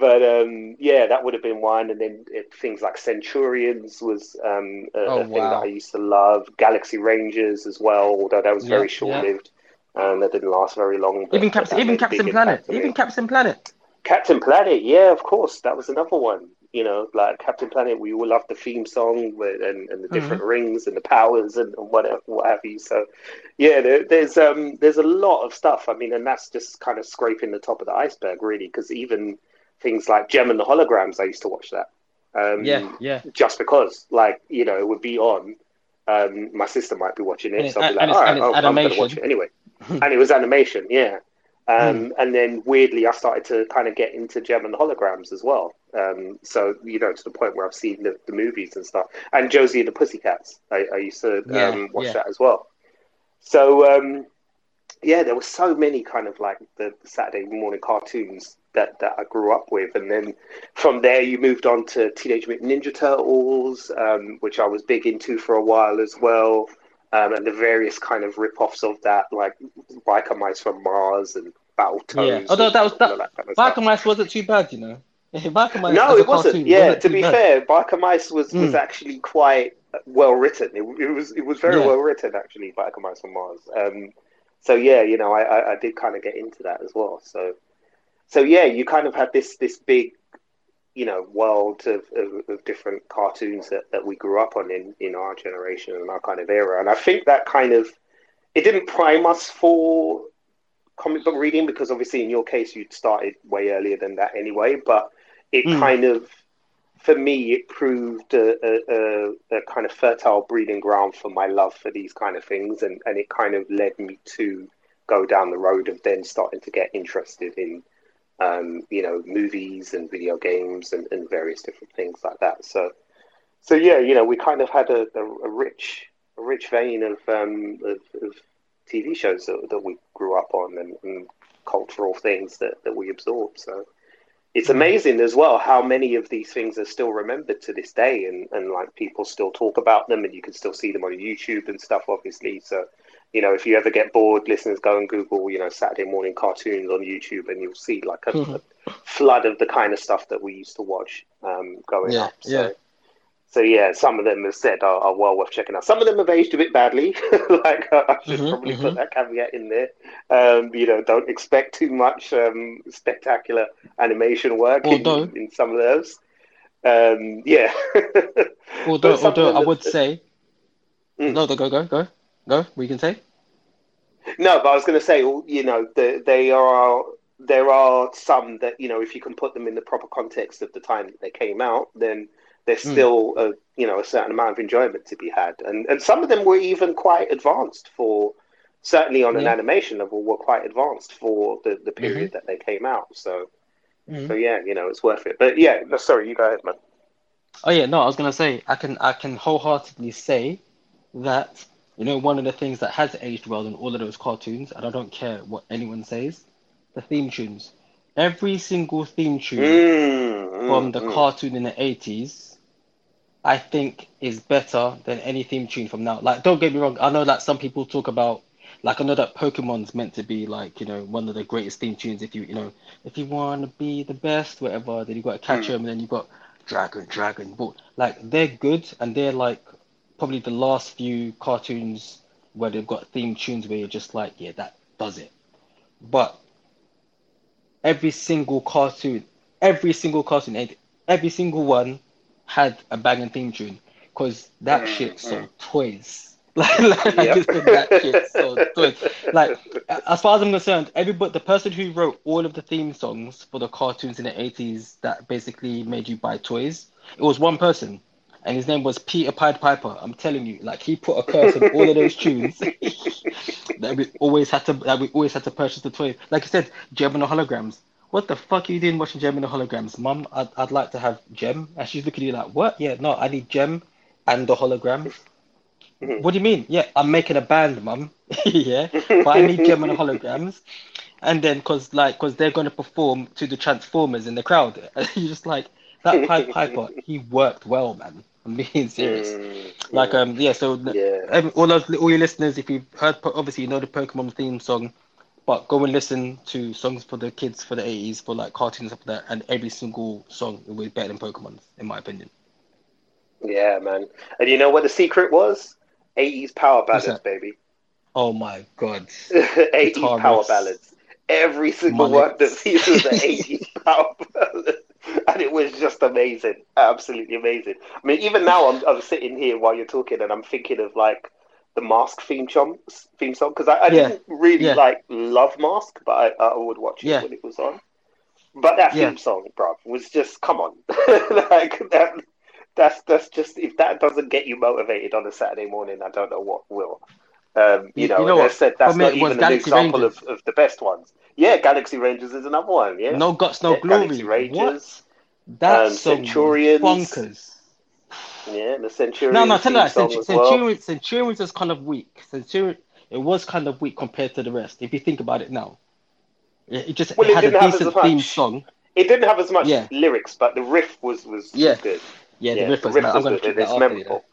but um, yeah, that would have been one, and then it, things like Centurions was um, a,
Oh,
a thing that. I used to love. Galaxy Rangers as well, although that was
Yeah,
very short lived. Um, that didn't last very long. but-
even Captain, even Captain Planet,
impact on me.
even Captain Planet.
Captain Planet, yeah, of course, that was another one. You know, like Captain Planet, we all loved the theme song with, and, and the different rings and the powers and, and whatever, what have you. So, yeah, there, there's um, there's a lot of stuff. I mean, and that's just kind of scraping the top of the iceberg, really, because even things like Jem and the Holograms, I used to watch that. Um,
Yeah, yeah.
Just because, like, you know, it would be on. Um, my sister might be watching it,
And
so I'd be like, all right, oh, I'm going to watch it anyway. and it was animation, yeah. Um, And then weirdly, I started to kind of get into Jem and the holograms as well. Um, so you know, to the point where I've seen the, the movies and stuff. And Josie and the Pussycats, I, I used to
Yeah,
um, watch
yeah.
that as well. So um, yeah, there were so many kind of like the Saturday morning cartoons that, that I grew up with, and then from there you moved on to Teenage Mutant Ninja Turtles, um, which I was big into for a while as well, um, and the various kind of rip-offs of that, like Biker Mice from Mars and Battletoads.
Yeah. Although that was
all
that,
kind of.
Biker Mice wasn't too bad, you know. Biker Mice
No, it wasn't.
cartoon
Yeah,
wasn't
to be
bad.
fair, Biker Mice was, was
Mm.
actually quite well written. It, it was it was very
Yeah.
well written actually. Biker Mice from Mars. Um, so yeah, you know, I, I, I did kind of get into that as well. So so yeah, you kind of had this this big you know world of, of, of different cartoons that, that we grew up on in, in our generation and our kind of era. And I think that kind of it didn't prime us for comic book reading because obviously in your case you'd started way earlier than that anyway. But it
Mm.
kind of for me it proved a, a, a, a kind of fertile breeding ground for my love for these kind of things and, and it kind of led me to go down the road of then starting to get interested in um, you know movies and video games and, and various different things like that. So so yeah you know we kind of had a, a, a rich a rich vein of um, of, of TV shows that, that we grew up on and, and cultural things that, that we absorbed. So it's amazing as well how many of these things are still remembered to this day and, and like people still talk about them and you can still see them on YouTube and stuff obviously. So you know if you ever get bored listeners go and google you know Saturday morning cartoons on YouTube and you'll see like a, a flood of the kind of stuff that we used to watch um, growing
Yeah,
up so
yeah.
so yeah, some of them have said are, are well worth checking out. Some of them have aged a bit badly. like I should
Mhm,
probably
mhm.
put that caveat in there. Um, you know, don't expect too much um, spectacular animation work in, in some of those. Um, yeah.
Although,
But some of
although I would say,
Mm.
no, go, go, go, go, go. We can say.
No, but I was going to say, you know, the, they are there are some that you know, if you can put them in the proper context of the time that they came out, then there's
Mm.
still a you know a certain amount of enjoyment to be had, and and some of them were even quite advanced for certainly on an animation level were quite advanced for the the period that they came out. So
Mhm.
So yeah, you know, it's worth it. But yeah, no, sorry, you go ahead, man.
Oh yeah, no, I was gonna say I can I can wholeheartedly say that you know one of the things that has aged well in all of those cartoons, and I don't care what anyone says, the theme tunes. Every single theme tune
Mm,
from
mm,
the
mm.
cartoon in the eighties, I think is better than any theme tune from now. Like, don't get me wrong, I know that some people talk about like I know that Pokemon's meant to be like, you know, one of the greatest theme tunes if you you know, if you wanna be the best, whatever, then you gotta catch
Mm.
them and then you got Dragon, Dragon Ball. Like they're good and they're like probably the last few cartoons where they've got theme tunes where you're just like, yeah, that does it. But every single cartoon, every single cartoon, every single one had a banging theme tune because that
Mm,
shit
mm.
sold toys. Like, like I just think that shit sold toys. Like, as far as I'm concerned, everybody, the person who wrote all of the theme songs for the cartoons in the 80s that basically made you buy toys, it was one person. And his name was Peter Pied Piper. I'm telling you, like he put a curse on all of those tunes that we always had to that we always had to purchase the toy. Like you said, Jem and the holograms. What the fuck are you doing watching Jem and the holograms? Mum, I'd, I'd like to have Jem. And she's looking at you like, what? Yeah, no, I need Jem and the holograms.
Mhm.
What do you mean? Yeah, I'm making a band, mum. yeah, but I need Jem and the holograms. And then, cause like, cause they're gonna perform to the Transformers in the crowd. You're just like, that Pied Piper, he worked well, man. I'm being serious.
Mm,
Like,
mm.
um, yeah. So
yeah.
um, all those, all your listeners, if you've heard, obviously you know the Pokemon theme song, but go and listen to songs for the kids for the 80s for like cartoons and stuff like that, and every single song was better than Pokemon's, in my opinion.
Yeah, man. And you know what the secret was? 80s power ballads, baby.
Oh my god.
80s power ballads. Every single one that was an 80s power ballad. And it was just amazing. Absolutely amazing. I mean, even now I'm, I'm sitting here while you're talking and I'm thinking of like the Mask theme song, theme song because I, I
Yeah.
didn't really
Yeah.
like love Mask, but I, I would watch it
Yeah.
when it was on. But that theme song, bruv, was just come on, like that. That's that's just if that doesn't get you motivated on a Saturday morning, I don't know what will. Um, you
You-
know,
you know
and I
what?
said that's
me,
not even an
Galaxy
example of, of the best ones. Yeah, Galaxy Rangers is another one. Yeah,
No guts, no
Yeah,
glory.
Galaxy Rangers,
What? That
um, Centurions.
bonkers.
yeah, the Centurion.
No, no, tell you that.
song
Centu-
as well.
Centurions, Centurions is kind of weak. Centurion, it was kind of weak compared to the rest. If you think about it now, it, it just
Well,
it
it
had a
didn't have as
decent
much-
theme song.
It didn't have as much
Yeah.
lyrics, but the riff was was, was
Yeah.
good.
Yeah,
Yeah,
the riff
the
was.
riff
man,
was good.
keep
and
that
It's memorable.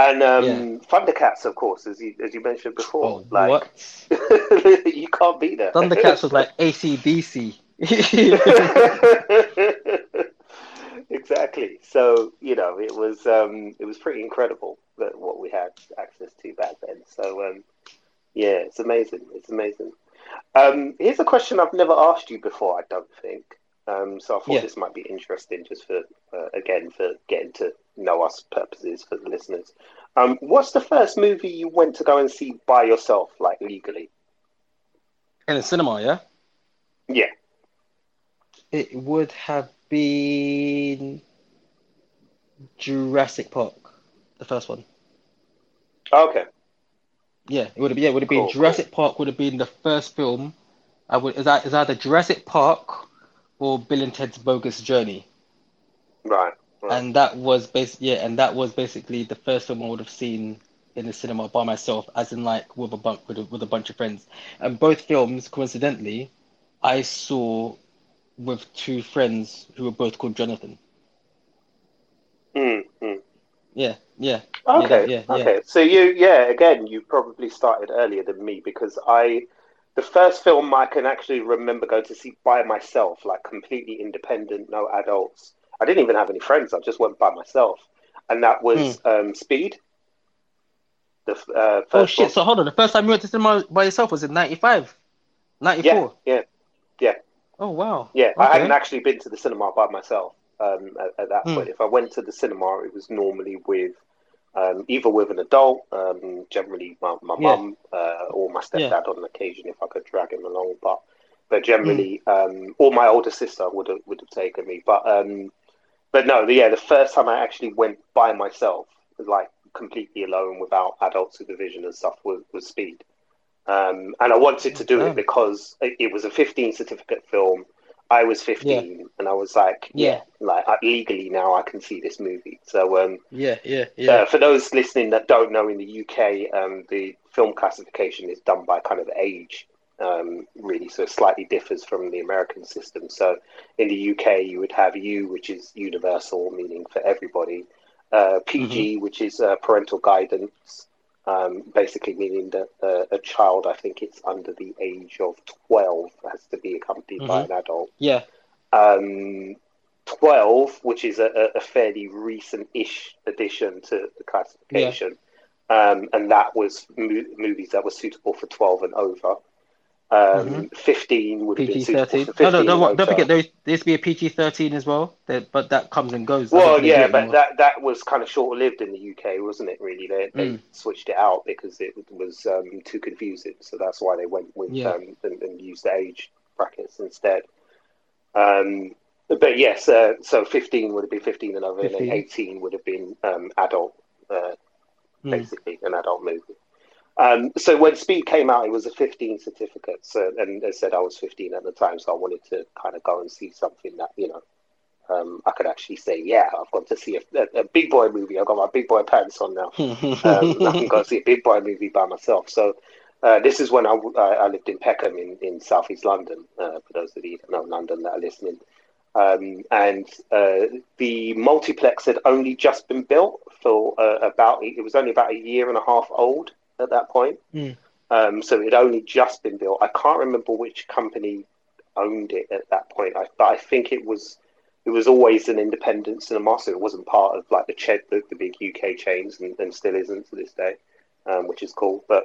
And um,
Yeah.
Thundercats, of course, as you as you mentioned before,
Oh,
like
what?
you can't beat that.
Thundercats was like AC/DC.
exactly. So you know, it was um, it was pretty incredible that what we had access to back then. So um, yeah, it's amazing. It's amazing. Um, here's a question I've never asked you before. I don't think. Um, so I thought
Yeah.
this might be interesting, just for uh, again for getting to know us purposes for the listeners. Um, what's the first movie you went to go and see by yourself, like legally?
In the cinema, yeah?
Yeah.
It would have been Jurassic Park, the first one.
Okay.
Yeah, it would have. Yeah, it would have been
Cool,
Jurassic Park. Would have been the first film. I would is that is either Jurassic Park or Bill and Ted's Bogus Journey,
Right. Right.
and that was bas Yeah, and that was basically the first film I would have seen in the cinema by myself, as in like with a bunch with a, with a bunch of friends. And both films, coincidentally, I saw with two friends who were both called Jonathan.
Mm, mm.
Yeah, yeah.
Okay.
yeah, yeah.
okay. So you, yeah, again, you probably started earlier than me because I, the first film I can actually remember going to see by myself, like completely independent, no adults. I didn't even have any friends. I just went by myself, and that was um, Speed. The uh, first.
Oh shit!
one.
So hold on. The first time you went to cinema by yourself was in 95? 94?
Yeah, yeah, yeah.
Oh wow.
Yeah, I
Okay.
hadn't actually been to the cinema by myself um, at, at that
Hmm.
point. If I went to the cinema, it was normally with um, either with an adult, um, generally my, my
Yeah.
mum uh, or my
Yeah.
stepdad on occasion if I could drag him along. But but generally,
Hmm.
um, or my older sister would have would have taken me. But um, but no, the, yeah, the first time I actually went by myself, like completely alone without adult supervision and stuff, was, was Speed. Um, and I wanted to do it because it, it was a 15 certificate film. I was 15 and I was like, yeah,
Yeah.
like I, legally now I can see this movie. So, um,
Yeah, yeah, yeah.
uh, for those listening that don't know, in the UK, um, the film classification is done by kind of age, um, really. So it slightly differs from the American system. So in the UK, you would have U, which is universal, meaning for everybody. Uh, PG, which is uh, parental guidance, um, basically meaning that uh, a child, I think it's under the age of 12, has to be accompanied by an adult
yeah.
um, 12, which is a, a- fairly recent-ish addition to the classification, um, and that was mo- movies that were suitable for 12 and over. Um, 15 would
PG
for 15
No, no, don't, forget there, used to be a PG thirteen as well. That, but that comes and goes.
Well,
don't think they do
yeah, but
anymore.
that that was kind of short-lived in the UK, wasn't it? Really, they, they
Mm.
switched it out because it was um, too confusing. So that's why they went with
Yeah.
um, and, and used the age brackets instead. Um, but yes, uh, so 15 would have been 15 and over, and
15.
then 18 would have been um, adult, uh,
Mm.
basically an adult movie. Um, so when Speed came out, it was a 15 certificate, so, and they said I was 15 at the time, so I wanted to kind of go and see something that you know um, I could actually say, yeah, I've gone to see a, a, a big boy movie. I've got my big boy pants on now. um, I can go see a big boy movie by myself. So uh, this is when I, I, I lived in Peckham in, in southeast London. Uh, for those of you that know London that are listening, um, and uh, the multiplex had only just been built for uh, about it was only about a year and a half old at that point.
Mm.
Um, so it had only just been built. I can't remember which company owned it at that point, I, but I think it was it was always an independent cinema, so it wasn't part of like the ch- the, the big UK chains, and, and still isn't to this day, um, which is cool. But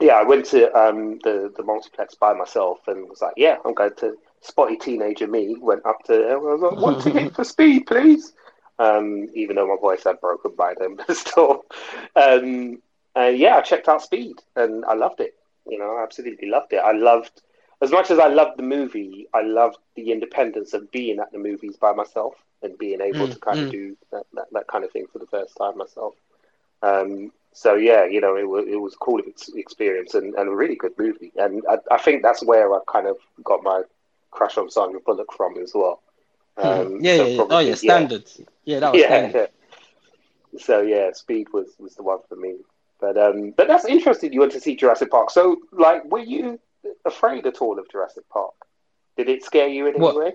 yeah, I went to um, the the multiplex by myself and was like, yeah, I'm going to. Spotty teenager me went up to I was like, one ticket for speed, please. Um, even though my voice had broken by then, but still. Um, and yeah, I checked out Speed and I loved it. You know, I absolutely loved it. I loved as much as I loved the movie. I loved the independence of being at the movies by myself and being able
Mm,
to kind
mm.
of do that, that, that kind of thing for the first time myself. Um, so yeah, you know, it was it was a cool experience and, and a really good movie. And I, I think that's where I kind of got my crush on Sandra Bullock from as well. Um,
yeah,
so
yeah, yeah. Oh yeah, standard. Yeah, that was
yeah,
standard.
yeah. So yeah, Speed was was the one for me. But um, but that's interesting. You went to see Jurassic Park. So like, were you afraid at all of Jurassic Park? Did it scare you in any
What?
way?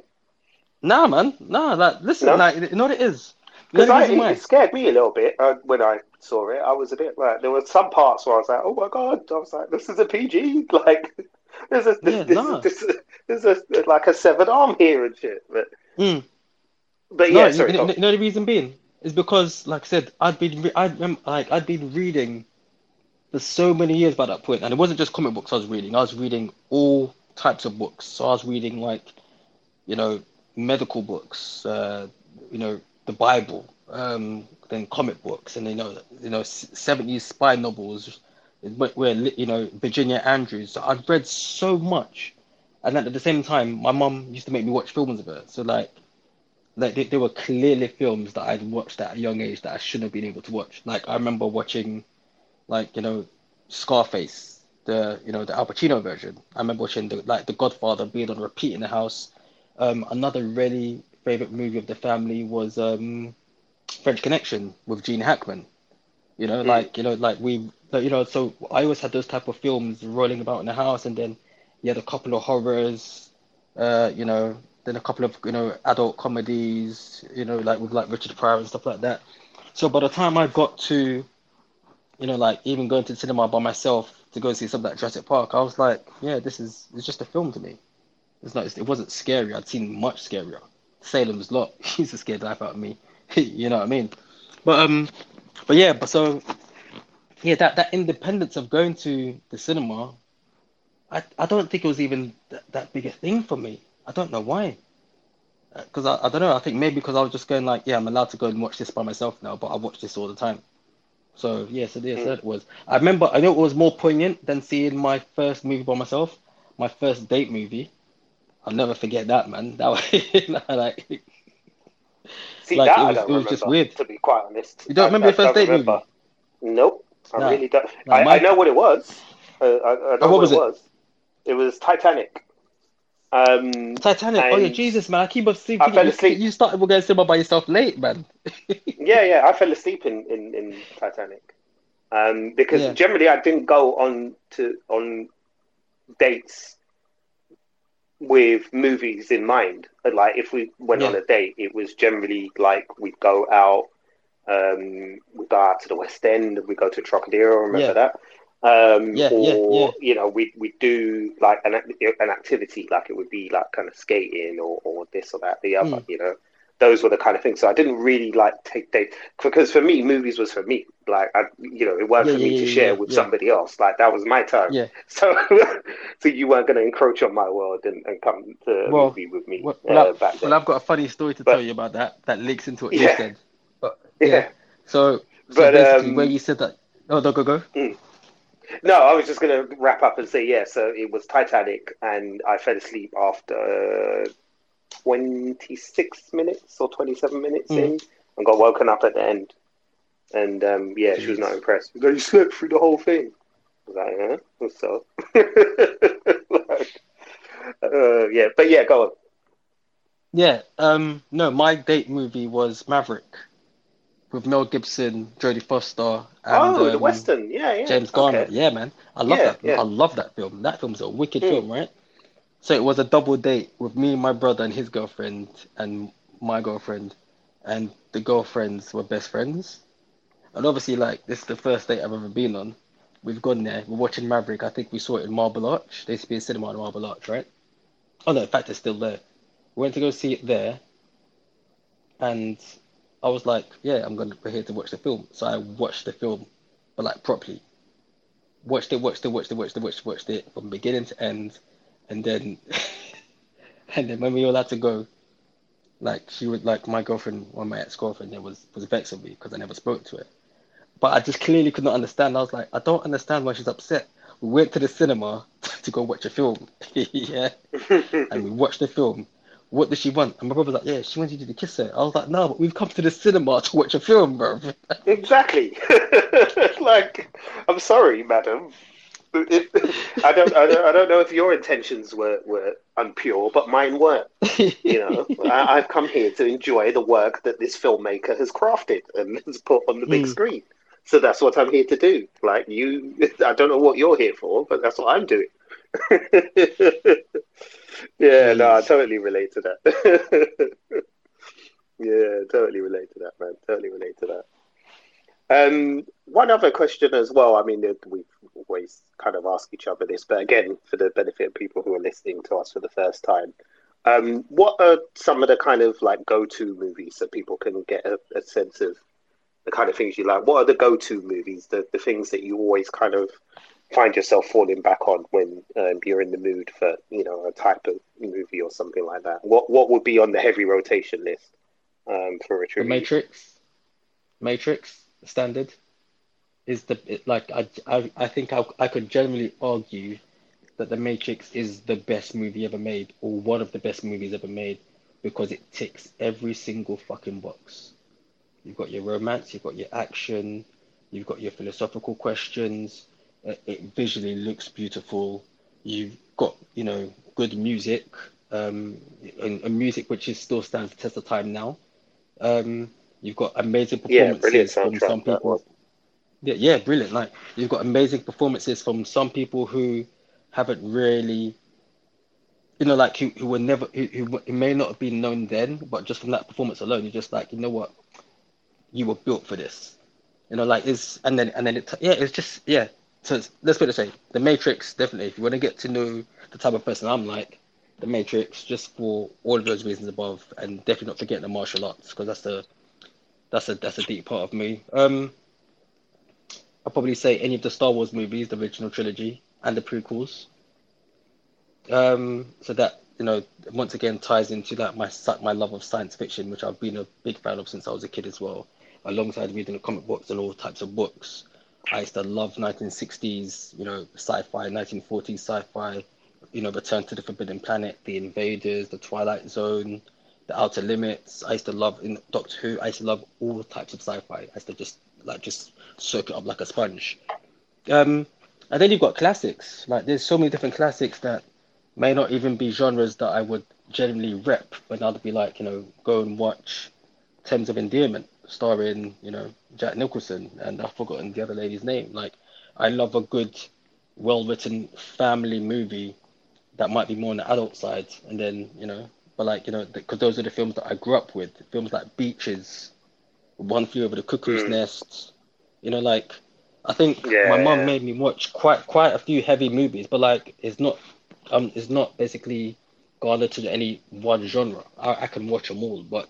Nah, man. Nah, like listen,
No?
like you know what it is. You know
Because I, it, it scared me a little bit uh, when I saw it. I was a bit like, there were some parts where I was like, oh my god, I was like, this is a PG. Like, there's a this,
Yeah,
this,
nah.
this, there's a like a severed arm here and shit. But
Mm.
but yeah,
you,
sorry.
you
go
know,
on.
you know the reason being is because, like I said, I'd been re- I'd like I'd been reading for so many years by that point, and it wasn't just comic books I was reading. I was reading all types of books. So I was reading like, you know, medical books, uh, you know, the Bible, um, then comic books, and you know, you know, seventies spy novels, where you know Virginia Andrews. I'd read so much, and at the same time, my mum used to make me watch films of it. So like like they were clearly films that I'd watched at a young age that I shouldn't have been able to watch. Like I remember watching, like you know, Scarface, the you know the Al Pacino version. I remember watching the like The Godfather being on repeat in the house. Um, another really favorite movie of the family was um, French Connection with Gene Hackman. You know, like you know, like we, you know, so I always had those type of films rolling about in the house, and then you had a couple of horrors, uh, you know, then a couple of you know adult comedies, you know, like with like Richard Pryor and stuff like that. So by the time I got to, you know, like even going to the cinema by myself to go see something like Jurassic Park, I was like, yeah, this is it's just a film to me. It's not, it wasn't scary. I'd seen much scarier. Salem's Lot used to scare the life out of me. you know what I mean? But um, but yeah, but so yeah, that that independence of going to the cinema, I I don't think it was even that, that big a thing for me. I don't know why. Because I, I don't know. I think maybe because I was just going like, yeah, I'm allowed to go and watch this by myself now, but I watch this all the time. So yeah, so yeah, so that was. I remember. I know it was more poignant than seeing my first movie by myself, my first date movie. I'll never forget that, man. That was like.
See
like,
that
it
I
was-
don't
it was
remember.
just weird.
To be quite honest,
You don't
I-
remember
I
your first date
remember.
movie?
Nope, I
Nah.
really don't.
Nah,
I,
my-
I know what it was. Uh, I, I know
what
what,
was
it
it?
was. It was Titanic. Um,
Titanic. oh yeah, Jesus, man! I keep on seeing
I fell asleep.
you started going cinema by yourself late, man.
Yeah, yeah, I fell asleep in in, in Titanic. Um, because
Yeah.
generally I didn't go on to on dates with movies in mind. But, Like if we went on a date, it was generally like we'd go out, um, we go out to the West End, we go to Trocadero. Remember
Yeah.
that? Um,
Yeah, yeah,
or
yeah.
you know, we we do like an an activity, like it would be like kind of skating or or this or that, the other.
Mm.
You know, those were the kind of things. So I didn't really like take dates because for me, movies was for me. Like I, you know, it weren't
Yeah,
for me to
yeah,
share
yeah,
with
yeah.
somebody else. Like that was my time.
Yeah.
So, so you weren't going to encroach on my world and, and come to a
Well,
movie with me
Well,
uh,
well, I-
back then.
well, I've got a funny story to
But-
tell you about that. That links into what you said. But
yeah.
yeah. So, so
But,
basically,
um,
where you said that. Oh, no, go go.
No, I was just going to wrap up and say, yeah, so it was Titanic, and I fell asleep after 26 minutes or 27 minutes
Mm.
in and got woken up at the end. And um, yeah, she was not impressed. She was like, You slept through the whole thing. I was like, huh? So, like, uh, yeah, but yeah, go on.
Yeah. Um. No, my date movie was Maverick, with Mel Gibson, Jodie Foster, and
oh, the
um,
Western, yeah, yeah.
James Garner.
Okay.
Yeah, man. I love
Yeah,
that.
yeah.
I love that film. That film's a wicked
Mm.
film, right? So it was a double date with me, my brother, and his girlfriend, and my girlfriend, and the girlfriends were best friends. And obviously, like this is the first date I've ever been on. We've gone there. We're watching Maverick. I think we saw it in Marble Arch. There used to be a cinema in Marble Arch, right? Oh no, in fact, it's still there. We went to go see it there, and I was like, "Yeah, I'm gonna we're here to watch the film." So I watched the film, but like properly. Watched it, watched it, watched it, watched it, watched it, watched it from beginning to end, and then, and then when we were allowed to go, like she would like my girlfriend, or my ex girlfriend, there was was vexed with me because I never spoke to her. But I just clearly could not understand. I was like, I don't understand why she's upset. We went to the cinema to go watch a film, yeah, and we watched the film. What does she want? And my brother was like, Yeah, she wanted you to kiss her. I was like, No, but we've come to the cinema to watch a film, bro.
Exactly. like, I'm sorry, madam. I don't, I don't, I don't know if your intentions were were unpure, but mine weren't. You know, I, I've come here to enjoy the work that this filmmaker has crafted and has put on the big
Mm.
screen. So that's what I'm here to do. Like you, I don't know what you're here for, but that's what I'm doing. yeah, no, I totally relate to that. yeah, totally relate to that, man. Totally relate to that. Um, one other question as well. I mean, we've always kind of asked each other this, but again, for the benefit of people who are listening to us for the first time, um, what are some of the kind of like go-to movies that people can get a, a sense of the kind of things you like? What are the go-to movies? The the things that you always kind of find yourself falling back on when um, you're in the mood for you know a type of movie or something like that. What what would be on the heavy rotation list um, for a
The? Matrix, Matrix, standard, is the like I, I I think I I could generally argue that the Matrix is the best movie ever made or one of the best movies ever made because it ticks every single fucking box. You've got your romance, you've got your action, you've got your philosophical questions. It, it visually looks beautiful. You've got you know good music, um, and, and music which is still stands the test of time now. Um, you've got amazing
Yeah,
performances from some people. Yeah, yeah, brilliant. Like you've got amazing performances from some people who haven't really, you know, like who, who were never who, who may not have been known then, but just from that performance alone, you're just like, you know what, you were built for this. You know, like it's and then and then it yeah, it's just yeah. So let's put it this way: The Matrix definitely. If you want to get to know the type of person I'm like, The Matrix, just for all of those reasons above, and definitely not forgetting the martial arts because that's the that's a that's a deep part of me. Um, I'll probably say any of the Star Wars movies, the original trilogy and the prequels. Um, so that you know, once again ties into that my my love of science fiction, which I've been a big fan of since I was a kid as well, alongside reading the comic books and all types of books. I used to love 1960s, you know, sci-fi, 1940s sci-fi, you know, Return to the Forbidden Planet, The Invaders, The Twilight Zone, The Outer Limits. I used to love in Doctor Who. I used to love all types of sci-fi. I used to just like just soak it up like a sponge. Um, and then you've got classics. Like there's so many different classics that may not even be genres that I would generally rep, but to be like, you know, go and watch Terms of Endearment, starring, you know, Jack Nicholson, and I've forgotten the other lady's name. Like, I love a good, well written family movie that might be more on the adult side, and then, you know, but like, you know, because those are the films that I grew up with. Films like Beaches, One Flew Over the Cuckoo's
Mm.
Nest, you know, like, I think
Yeah,
my mum
yeah.
made me watch quite quite a few heavy movies, but like, it's not, um, it's not basically garnered to any one genre. I, I can watch them all, but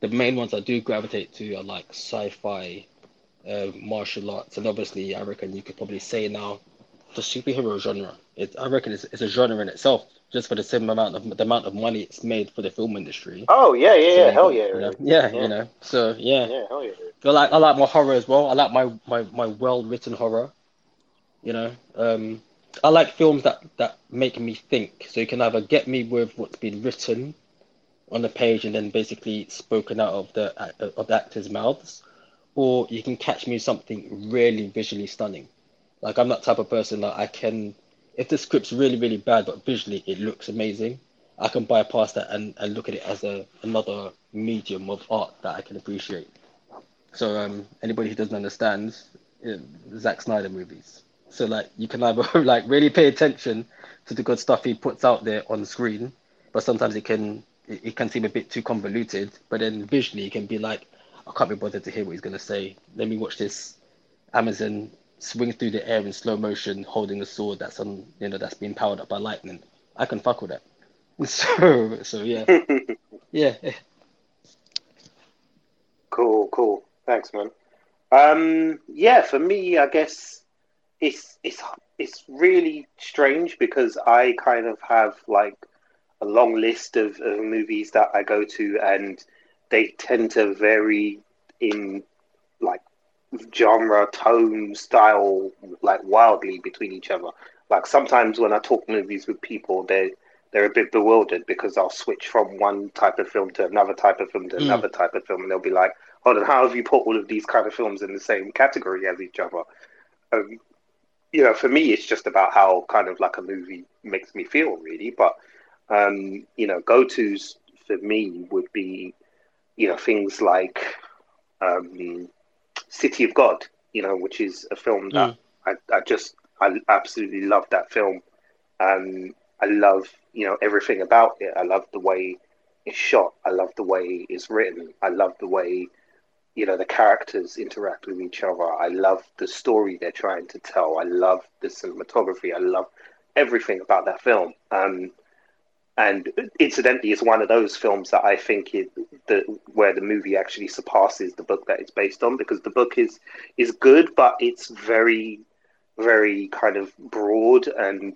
the main ones I do gravitate to are like sci-fi, uh, martial arts, and obviously I reckon you could probably say now the superhero genre. It, I reckon it's, it's a genre in itself, just for the same amount of the amount of money it's made for the film industry.
Oh yeah, yeah,
So
yeah, hell yeah,
you know, yeah,
Yeah.
you know. So yeah,
yeah, hell yeah.
I like I like my horror as well. I like my my, my well written horror. You know, um, I like films that that make me think. So you can either get me with what's been written on the page and then basically spoken out of the of the actors' mouths, or you can catch me something really visually stunning. Like I'm that type of person that I can, if the script's really really bad but visually it looks amazing, I can bypass that and, and look at it as a another medium of art that I can appreciate. So um, anybody who doesn't understand, uh, Zack Snyder movies. So like you can either like really pay attention to the good stuff he puts out there on screen, but sometimes it can it, it can seem a bit too convoluted. But then visually, it can be like I can't be bothered to hear what he's gonna say. Let me watch this Amazon swing through the air in slow motion, holding a sword that's on you know that's being powered up by lightning. I can fuck with that. So so yeah yeah
Cool, cool. Thanks, man. Um, yeah, for me, I guess it's it's it's really strange because I kind of have like a long list of, of movies that I go to, and they tend to vary in like genre, tone, style, like wildly between each other. Like sometimes when I talk movies with people, they they're a bit bewildered because I'll switch from one type of film to another type of film to
Mm.
another type of film, and they'll be like, "Hold on, how have you put all of these kind of films in the same category as each other?" Um, you know, for me, it's just about how kind of like a movie makes me feel, really. But um, you know, go tos for me would be, you know, things like um, City of God, you know, which is a film that I, I just I absolutely love that film. Um, I love you know everything about it. I love the way it's shot. I love the way it's written. I love the way you know the characters interact with each other. I love the story they're trying to tell. I love the cinematography. I love everything about that film. Um, and incidentally, it's one of those films that I think it, the where the movie actually surpasses the book that it's based on because the book is is good, but it's very, very kind of broad and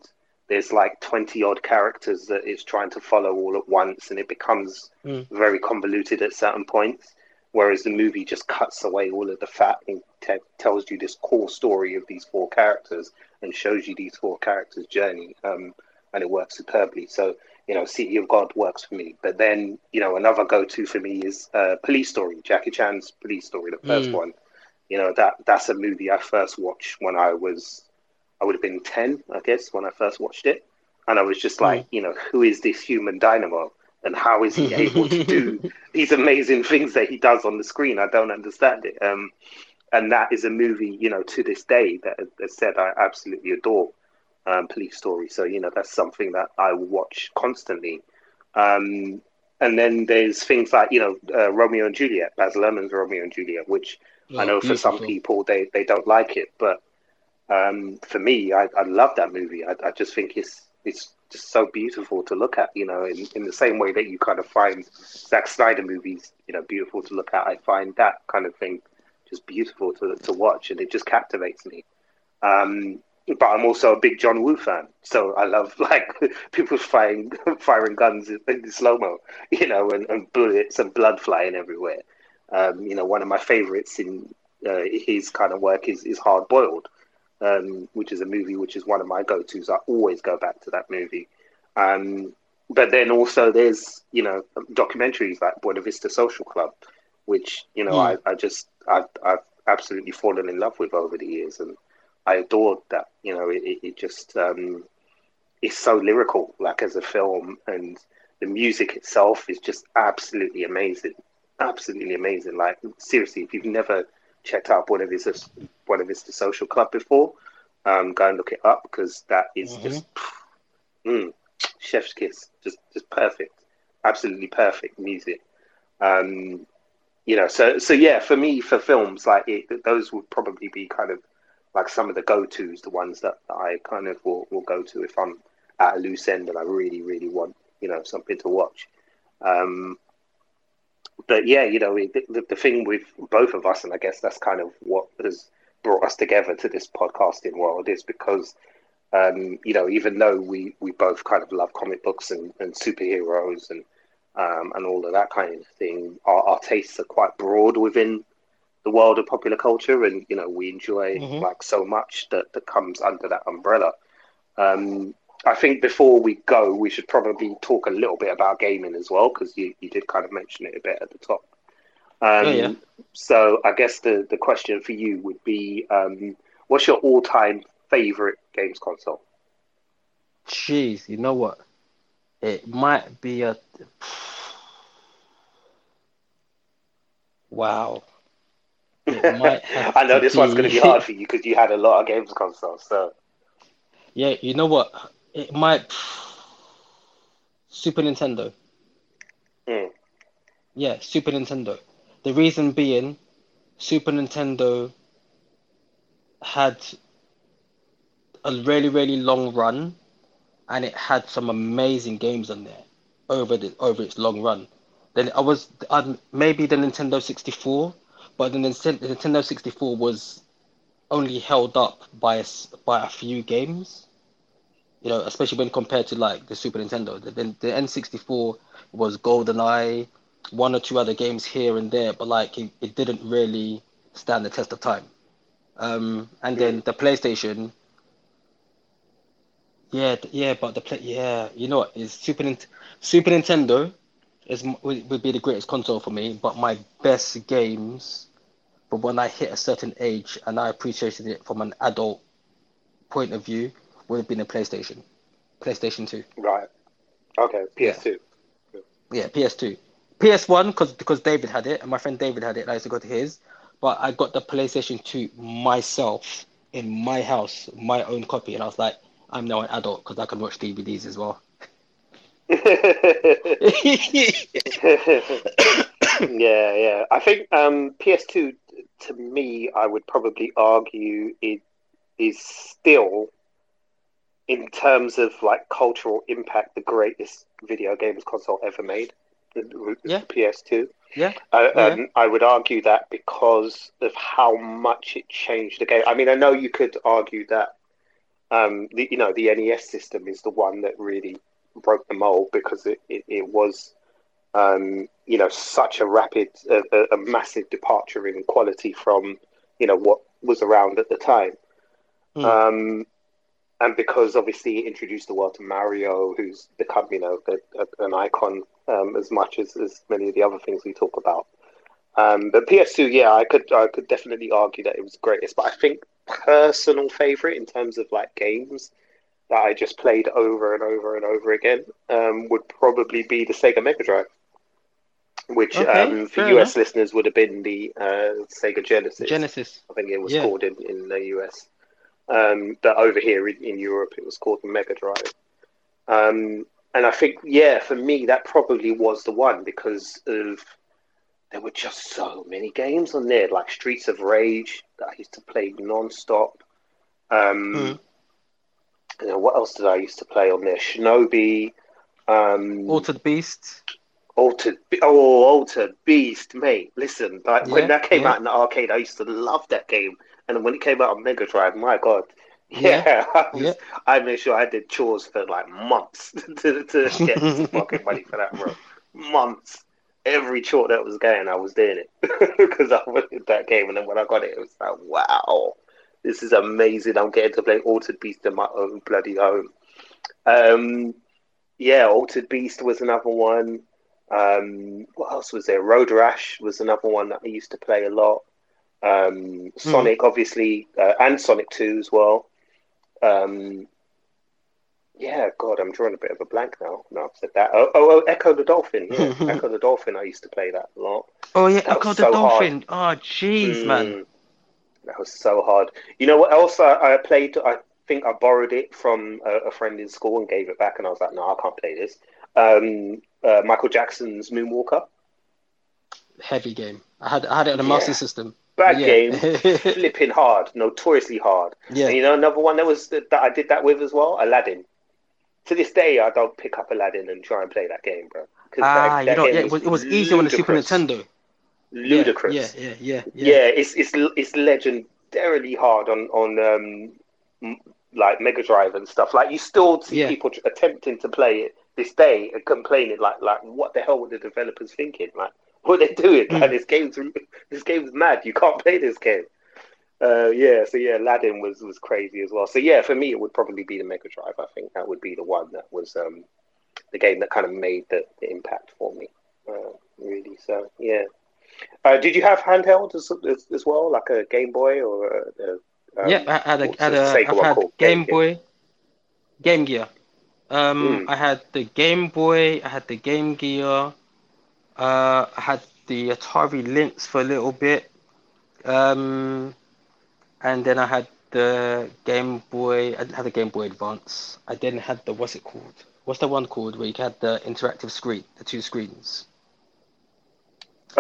there's like 20 odd characters that it's trying to follow all at once and it becomes
Mm.
very convoluted at certain points whereas the movie just cuts away all of the fat and te- tells you this core story of these four characters and shows you these four characters journey um, and it works superbly so you know city of god works for me but then you know another go-to for me is uh, police story jackie chan's police story the first
Mm.
one you know that that's a movie i first watched when i was I would have been 10, I guess, when I first watched it. And I was just like, you know, who is this human dynamo? And how is he able to do these amazing things that he does on the screen? I don't understand it. Um, and that is a movie, you know, to this day that, as said, I absolutely adore um, Police Story. So, you know, that's something that I watch constantly. Um, and then there's things like, you know, uh, Romeo and Juliet, Baz Luhrmann's Romeo and Juliet, which I know for some people they, they don't like it, but um, for me, I, I love that movie. I, I just think it's it's just so beautiful to look at. You know, in, in the same way that you kind of find Zack Snyder movies, you know, beautiful to look at. I find that kind of thing just beautiful to to watch, and it just captivates me. Um, but I'm also a big John Woo fan, so I love like people firing firing guns in, in slow mo, you know, and, and bullets and blood flying everywhere. Um, you know, one of my favorites in uh, his kind of work is is Hard Boiled um, which is a movie which is one of my go-to's. I always go back to that movie. Um, but then also there's you know documentaries like Buena Vista Social Club, which you know
Mm.
I, I just I've, I've absolutely fallen in love with over the years, and I adored that. You know, it, it, it just um, is so lyrical, like as a film, and the music itself is just absolutely amazing, absolutely amazing. Like seriously, if you've never checked out one of his one of his The Social Club before, um, go and look it up because that is just mm, chef's kiss, just just perfect, absolutely perfect music. Um, you know, so so yeah, for me, for films like it, those would probably be kind of like some of the go tos, the ones that, that I kind of will, will go to if I'm at a loose end and I really really want you know something to watch. Um, but yeah, you know, the, the, thing with both of us, and I guess that's kind of what has brought us together to this podcasting world, is because um, you know, even though we, we both kind of love comic books and, and superheroes and um, and all of that kind of thing, our, our tastes are quite broad within the world of popular culture, and you know, we enjoy
Mhm.
like so much that, that comes under that umbrella. Um, I think before we go, we should probably talk a little bit about gaming as well, because you, you did kind of mention it a bit at the top. Um,
Oh, yeah.
So I guess the, the question for you would be, um, what's your all time favorite games console?
Jeez, you know what? It might be a wow.
I know this one's going to be
be-
hard for you because you had a lot of games consoles. So
Yeah, you know what? It might Super Nintendo.
Hmm.
Yeah, Super Nintendo. The reason being, Super Nintendo had a really, really long run, and it had some amazing games on there over the over its long run. Then I was I'd, maybe the Nintendo 64, but the Nintendo, the Nintendo 64 was only held up by by a few games. You know, especially when compared to like the Super Nintendo. The, the, the N64 was GoldenEye, one or two other games here and there, but like it, it didn't really stand the test of time. Um, and then the PlayStation, yeah, yeah, but the play, yeah, you know is Super Super Nintendo is would be the greatest console for me, but my best games, but when I hit a certain age and I appreciated it from an adult point of view, would have been a PlayStation, PlayStation Two.
right, okay, PS2.
Yeah, PS2. PS1 because because David had it and my friend David had it. and I used to go to his, but I got the PlayStation 2 myself in my house, my own copy, and I was like, I'm now an adult because I can watch DVDs as well.
yeah, yeah. I think um, PS2 to me, I would probably argue it is still, in terms of like cultural impact, the greatest video games console ever made.
Yeah.
PS2.
Yeah,
Uh,
Yeah.
um, I would argue that because of how much it changed the game. I mean, I know you could argue that um, the you know the NES system is the one that really broke the mold because it it, it was um, you know such a rapid, a, a- massive departure in quality from you know what was around at the time.
Mm.
Um, and because obviously it introduced the world to Mario, who's become you know a, a, an icon um, as much as, as many of the other things we talk about. Um, but PS2, yeah, I could I could definitely argue that it was the greatest. But I think personal favorite in terms of like games that I just played over and over and over again um, would probably be the Sega Mega Drive, which
Okay,
um, for US
enough.
listeners would have been the uh, Sega Genesis.
Genesis.
I think it was
Yeah.
called in, in the US. Um, but over here in, in Europe, it was called Mega Drive. Um, and I think, yeah, for me, that probably was the one because of there were just so many games on there, like Streets of Rage that I used to play non-stop. Um,
Mhm.
you know, what else did I used to play on there? Shinobi. Um,
Altered Beast.
Altered, oh, Altered Beast, mate. Listen, like
Yeah,
when that came
yeah.
out in the arcade, I used to love that game. And when it came out on Mega Drive, my God,
Yeah,
yeah, I, was. I made sure I did chores for like months to, to get fucking money for that, bro. Months. Every chore that was going, I was doing it because I wanted that game. And then when I got it, it was like, wow, this is amazing. I'm getting to play Altered Beast in my own bloody home. Um, yeah, Altered Beast was another one. Um, what else was there? Road Rash was another one that I used to play a lot. Um, Sonic, obviously, uh, and Sonic Two as well. Um, Yeah, God, I'm drawing a bit of a blank now. No, I've said that. Oh, oh, oh Ecco the Dolphin. Yeah, Ecco the Dolphin. I used to play that a lot.
Oh yeah,
That Ecco
the
so
Dolphin. Oh jeez, man.
Mm, That was so hard. You know what else I, I played? I think I borrowed it from a, a friend in school and gave it back, and I was like, no, I can't play this. Um, uh, Michael Jackson's Moonwalker.
Heavy game. I had I had it on a Master
Yeah.
System.
Bad
Yeah.
game, flipping hard, notoriously hard.
Yeah.
And you know another one that was that I did that with as well, Aladdin. To this day, I don't pick up Aladdin and try and play that game, bro.
Ah,
that-
you
that
know, yeah, it was, it was easier on the Super. Nintendo.
Ludicrous.
Yeah, yeah, yeah,
yeah,
yeah.
it's it's it's legendarily hard on on um like Mega Drive and stuff. Like you still see
Yeah.
people attempting to play it this day and complaining like like what the hell were the developers thinking? Like what are they doing?
Mm.
Like this game's this game's mad. You can't play this game. Uh, yeah, so yeah, Aladdin was was crazy as well. So yeah, for me, it would probably be the Mega Drive. I think that would be the one that was um the game that kind of made the, the impact for me. Uh, really, so yeah. Uh, did you have handheld as, as, as well, like a Game Boy or a, a um,
yeah, I had a, had a I've had? Game
Gear.
Boy, Game Gear. Um,
Mm.
I had the Game Boy. I had the Game Gear. Uh, I had the Atari Lynx for a little bit. Um, and then I had the Game Boy. I didn't the Game Boy Advance. I then had the what's it called? What's the one called where you had the interactive screen, the two screens?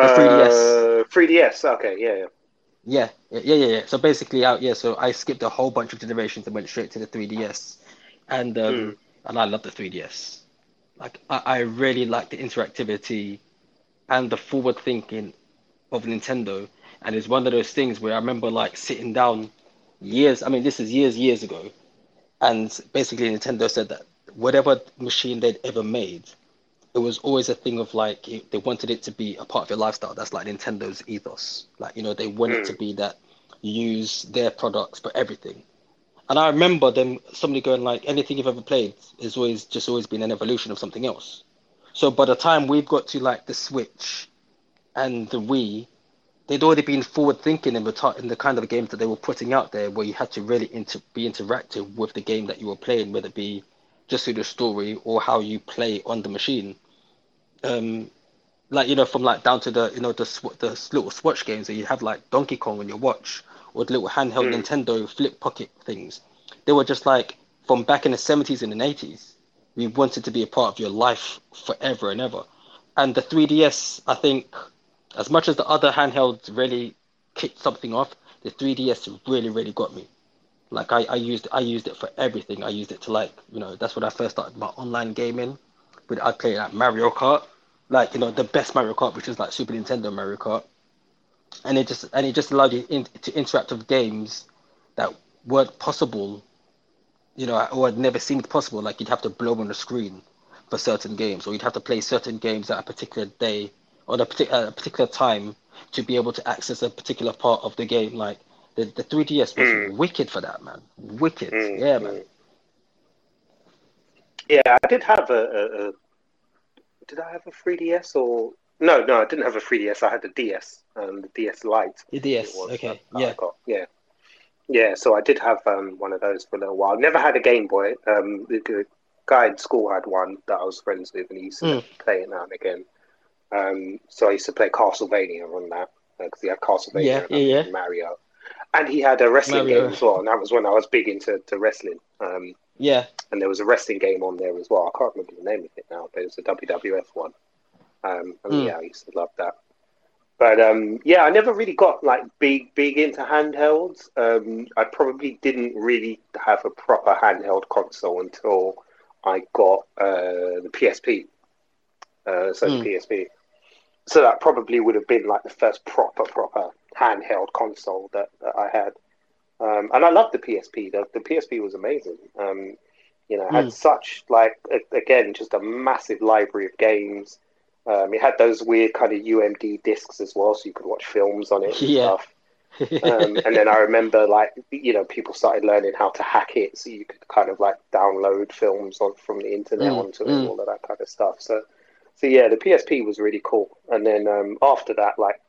The 3DS.
Uh, 3DS. Okay, yeah, yeah.
Yeah, yeah, yeah, yeah. yeah. So basically, out yeah. So I skipped a whole bunch of generations and went straight to the 3DS, and um,
Mm.
And I love the 3DS. Like I, I really like the interactivity and the forward thinking of Nintendo, and it's one of those things where I remember like sitting down years. I mean, this is years, years ago, and basically Nintendo said that whatever machine they'd ever made, it was always a thing of like it, they wanted it to be a part of your lifestyle. That's like Nintendo's ethos. Like you know, they want it mm. to be that you use their products for everything. And I remember them somebody going like, anything you've ever played is always just always been an evolution of something else. So by the time we've got to like the Switch and the Wii, they'd already been forward thinking in the in the kind of games that they were putting out there, where you had to really inter- be interactive with the game that you were playing, whether it be just through the story or how you play on the machine. Um, like you know, from like down to the you know the sw- the little Swatch games that you have like Donkey Kong on your watch or the little handheld hmm. Nintendo flip pocket things. They were just like from back in the seventies and the eighties. We wanted to be a part of your life forever and ever. And the 3DS, I think, as much as the other handhelds really kicked something off, the 3DS really, really got me. Like I, I used I used it for everything. I used it to like, you know, that's when I first started my online gaming. But I played like Mario Kart, like you know the best Mario Kart, which is like Super Nintendo Mario Kart, and it just and it just allowed you in, to interact with games that weren't possible, you know, or had never seemed possible. Like you'd have to blow on the screen for certain games, or you'd have to play certain games at a particular day or a, partic- a particular time to be able to access a particular part of the game. Like the, the 3DS was wicked for that, man. Wicked,
Mm,
yeah, man.
Yeah, I did have a, a, a. Did I have a 3DS or no? No, I didn't have a 3DS. I had the DS, um, the DS Lite.
The DS,
was
okay,
I
yeah.
got. yeah, yeah. So I did have um, one of those for a little while. Never had a Game Boy. Um, the guy in school had one that I was friends with, and he used to
Mm.
play it now and again. Um, so I used to play Castlevania on that because he had Castlevania
Yeah,
and
yeah,
had Mario, and he had a wrestling
Mario.
game as well. And that was when I was big into to wrestling. Um,
Yeah,
and there was a wrestling game on there as well. I can't remember the name of it now, but it was a WWF one. Um, and
Mm.
yeah, I used to love that. But um, yeah, I never really got like big, big into handhelds. Um, I probably didn't really have a proper handheld console until I got uh, the PSP. Uh, so
Mm.
the PSP. So that probably would have been like the first proper, proper handheld console that, that I had. Um, and I loved the PSP. The, the PSP was amazing. Um, you know, it had
Mm.
such like a- again just a massive library of games. Um, it had those weird kind of UMD discs as well, so you could watch films on it and
Yeah.
stuff. Um, and then I remember like you know people started learning how to hack it, so you could kind of like download films on from the internet
Mm,
onto it,
mm.
all of that kind of stuff. So, so yeah, the PSP was really cool. And then um, after that, like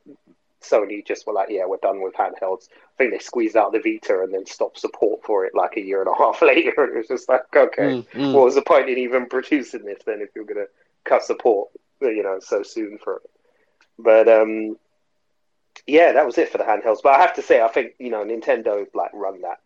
Sony just were like, yeah, we're done with handhelds. I think they squeezed out the Vita and then stopped support for it like a year and a half later. And it was just like, okay,
Mm, mm.
what was the point in even producing this then if you're going to cut support, you know, so soon for it? But um, yeah, that was it for the handhelds. But I have to say, I think you know Nintendo like run that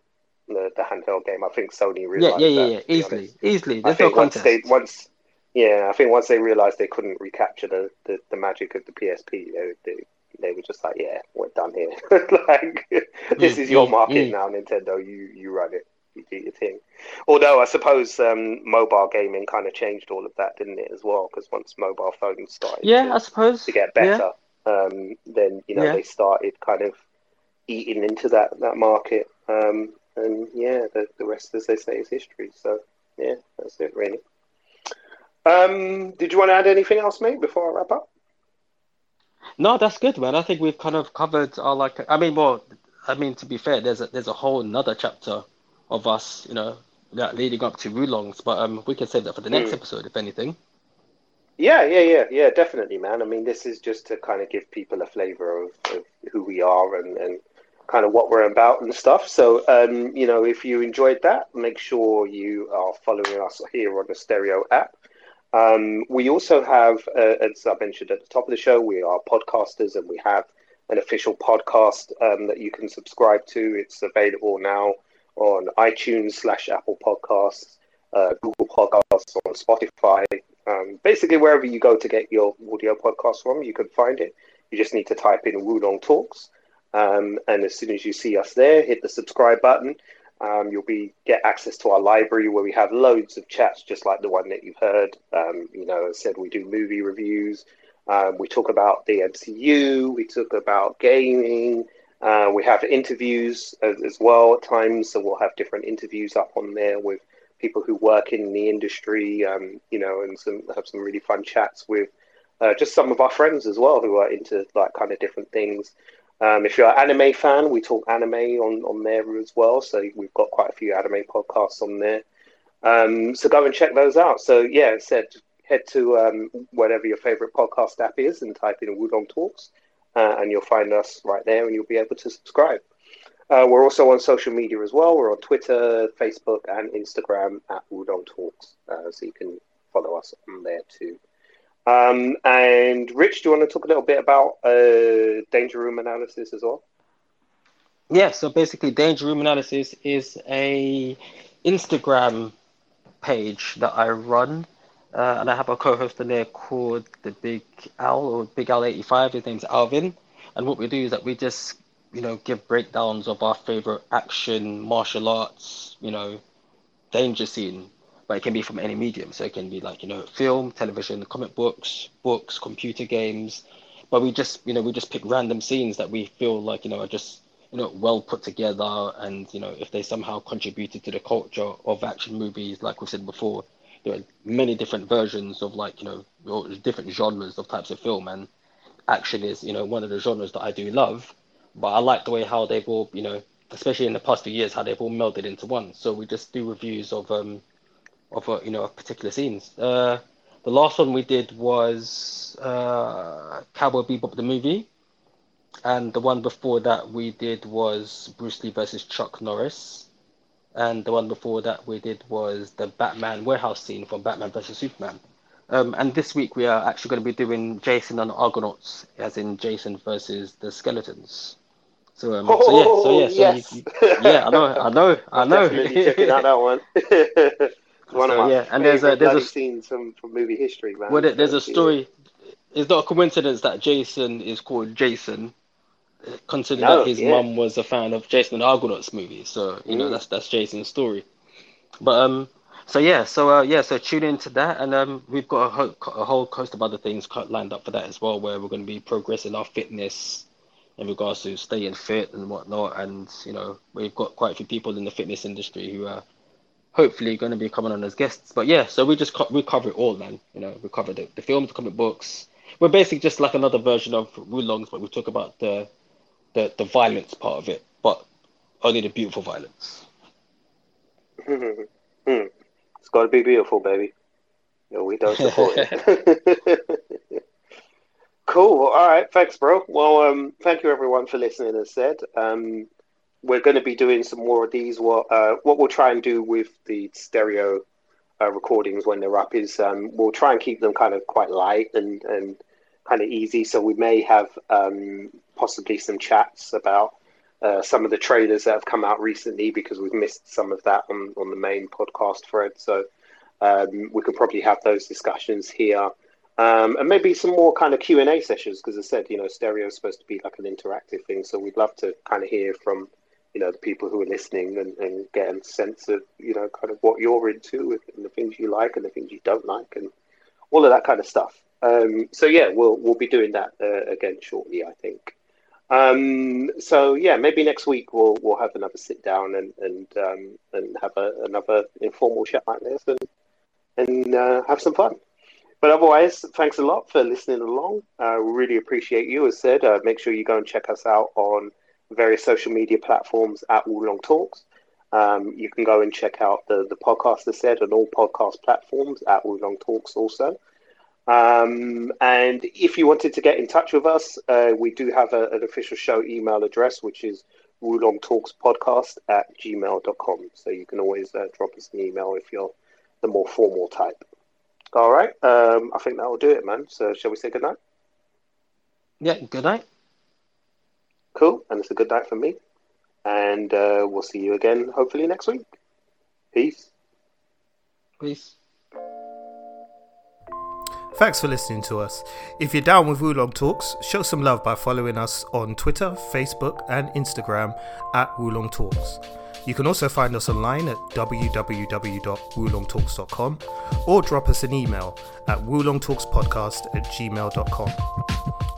the, the handheld game. I think Sony
Yeah,
realized
yeah, yeah,
that,
yeah. Easily,
honest.
easily.
I
There's no
think once
contest.
they once yeah, I think once they realized they couldn't recapture the, the, the magic of the PSP, they, they they were just like, yeah, we're done here. like this is your market now, Nintendo. You you run it. You do your thing. Although I suppose um, mobile gaming kind of changed all of that, didn't it, as well? Because once mobile phones started
Yeah,
to,
I suppose.
to get
Yeah.
better, um, then you know
Yeah.
they started kind of eating into that that market. Um, and yeah, the, the rest, as they say, is history. So yeah, that's it really. Um, did you want to add anything else, mate, before I wrap up?
No, that's good, man. I think we've kind of covered our like. I mean, well, I mean to be fair, there's a there's a whole another chapter of us, you know, that leading up to Wulongs, but um, we can save that for the next
Mm.
episode, if anything.
Yeah, yeah, yeah, yeah, definitely, man. I mean, this is just to kind of give people a flavor of, of who we are and, and kind of what we're about and stuff. So, um, you know, if you enjoyed that, make sure you are following us here on the Stereo app. Um, we also have, uh, as I mentioned at the top of the show, we are podcasters and we have an official podcast um, that you can subscribe to. It's available now on iTunes slash Apple Podcasts, uh, Google Podcasts, on Spotify. Um, basically, wherever you go to get your audio podcast from, you can find it. You just need to type in Wulong Talks. Um, and as soon as you see us there, hit the subscribe button. Um, you'll be get access to our library where we have loads of chats, just like the one that you've heard. Um, you know, as I said we do movie reviews. Um, we talk about the MCU. We talk about gaming. Uh, we have interviews as, as well at times, so we'll have different interviews up on there with people who work in the industry. Um, you know, and some have some really fun chats with uh, just some of our friends as well who are into like kind of different things. Um, if you're an anime fan, we talk anime on, on there as well. So we've got quite a few anime podcasts on there. Um, so go and check those out. So yeah, said head to um, whatever your favorite podcast app is and type in Wulong Talks, uh, and you'll find us right there, and you'll be able to subscribe. Uh, we're also on social media as well. We're on Twitter, Facebook, and Instagram at Wulong Talks, uh, so you can follow us on there too. Um, and Rich, do you want to talk a little bit about uh, danger room analysis as well?
Yeah, so basically, Danger Room Analysis is a Instagram page that I run, uh, and I have a co-host in there called the Big Owl or Big Owl eighty five. His name's Alvin, and what we do is that we just you know give breakdowns of our favorite action, martial arts, you know, danger scene. But it can be from any medium, so it can be like you know film, television, comic books, books, computer games. But we just you know we just pick random scenes that we feel like you know are just you know well put together and you know if they somehow contributed to the culture of action movies like we said before there are many different versions of like you know different genres of types of film. And action is you know one of the genres that I do love but I like the way how they've all you know especially in the past few years how they've all melded into one. So we just do reviews of um of uh, you know of particular scenes. Uh the last one we did was uh Cowboy Bebop the movie. And the one before that we did was Bruce Lee versus Chuck Norris. And the one before that we did was the Batman warehouse scene from Batman versus Superman. Um, and this week we are actually going to be doing Jason and Argonauts, as in Jason versus the Skeletons. So, um, so yeah, so yeah, so
yes.
you, you, yeah, I know, I know, I know.
Definitely checking out that one. one
So,
of my
yeah, and there's a- there's a-
scenes from, from movie history, man.
Well, there's a story. It's not a coincidence that Jason is called Jason, considering
No,
that his
yeah.
mum was a fan of Jason and Argonauts movies. So you know
Mm.
that's that's Jason's story. But um, so yeah, so uh, yeah, so tune into that, and um, we've got a, ho- a whole host of other things cut- lined up for that as well, where we're going to be progressing our fitness in regards to staying fit and whatnot, and you know we've got quite a few people in the fitness industry who are hopefully going to be coming on as guests. But yeah, so we just co- we cover it all, man. You know, we cover the, the films, the comic books. We're basically just like another version of Wulongs, but we talk about the the the violence part of it, but only the beautiful violence.
It's got to be beautiful, baby. No, we don't support it. Cool. All right. Thanks, bro. Well, um, thank you everyone for listening. As said, um, we're going to be doing some more of these. What uh, what we'll try and do with the stereo uh, recordings when they're up is um, we'll try and keep them kind of quite light and and kind of easy. So we may have um, possibly some chats about uh, some of the trailers that have come out recently because we've missed some of that on on the main podcast thread. So um, we could probably have those discussions here. Um, and maybe some more kind of Q and A sessions because, I said, you know, stereo is supposed to be like an interactive thing. So we'd love to kind of hear from, you know, the people who are listening and, and get a sense of, you know, kind of what you're into and the things you like and the things you don't like and all of that kind of stuff. Um, so yeah, we'll we'll be doing that uh, again shortly, I think. Um, so yeah, maybe next week we'll we'll have another sit down and and um, and have a, another informal chat like this and and uh, have some fun. But otherwise, thanks a lot for listening along. Uh, we really appreciate you. As said, uh, make sure you go and check us out on various social media platforms at Wulong Talks. Um, you can go and check out the, the podcast, as said, on all podcast platforms at Wulong Talks also. Um, and if you wanted to get in touch with us, uh, we do have a, an official show email address, which is Podcast at gmail.com. So you can always uh, drop us an email if you're the more formal type. All right. Um, I think that will do it, man. So shall we say good night?
Yeah, good night.
Cool. And it's a good night for me. And uh, we'll see you again hopefully next week. Peace.
Peace.
Thanks for listening to us. If you're down with Wulong Talks, show some love by following us on Twitter, Facebook, and Instagram at Wulong Talks. You can also find us online at www.wulongtalks.com or drop us an email at woolongtalkspodcast at gmail.com.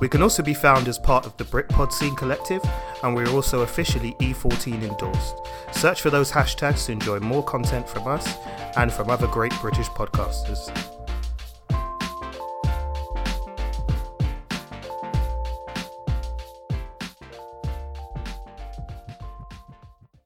We can also be found as part of the Britpod Scene Collective, and we're also officially E14 endorsed. Search for those hashtags to enjoy more content from us and from other great British podcasters.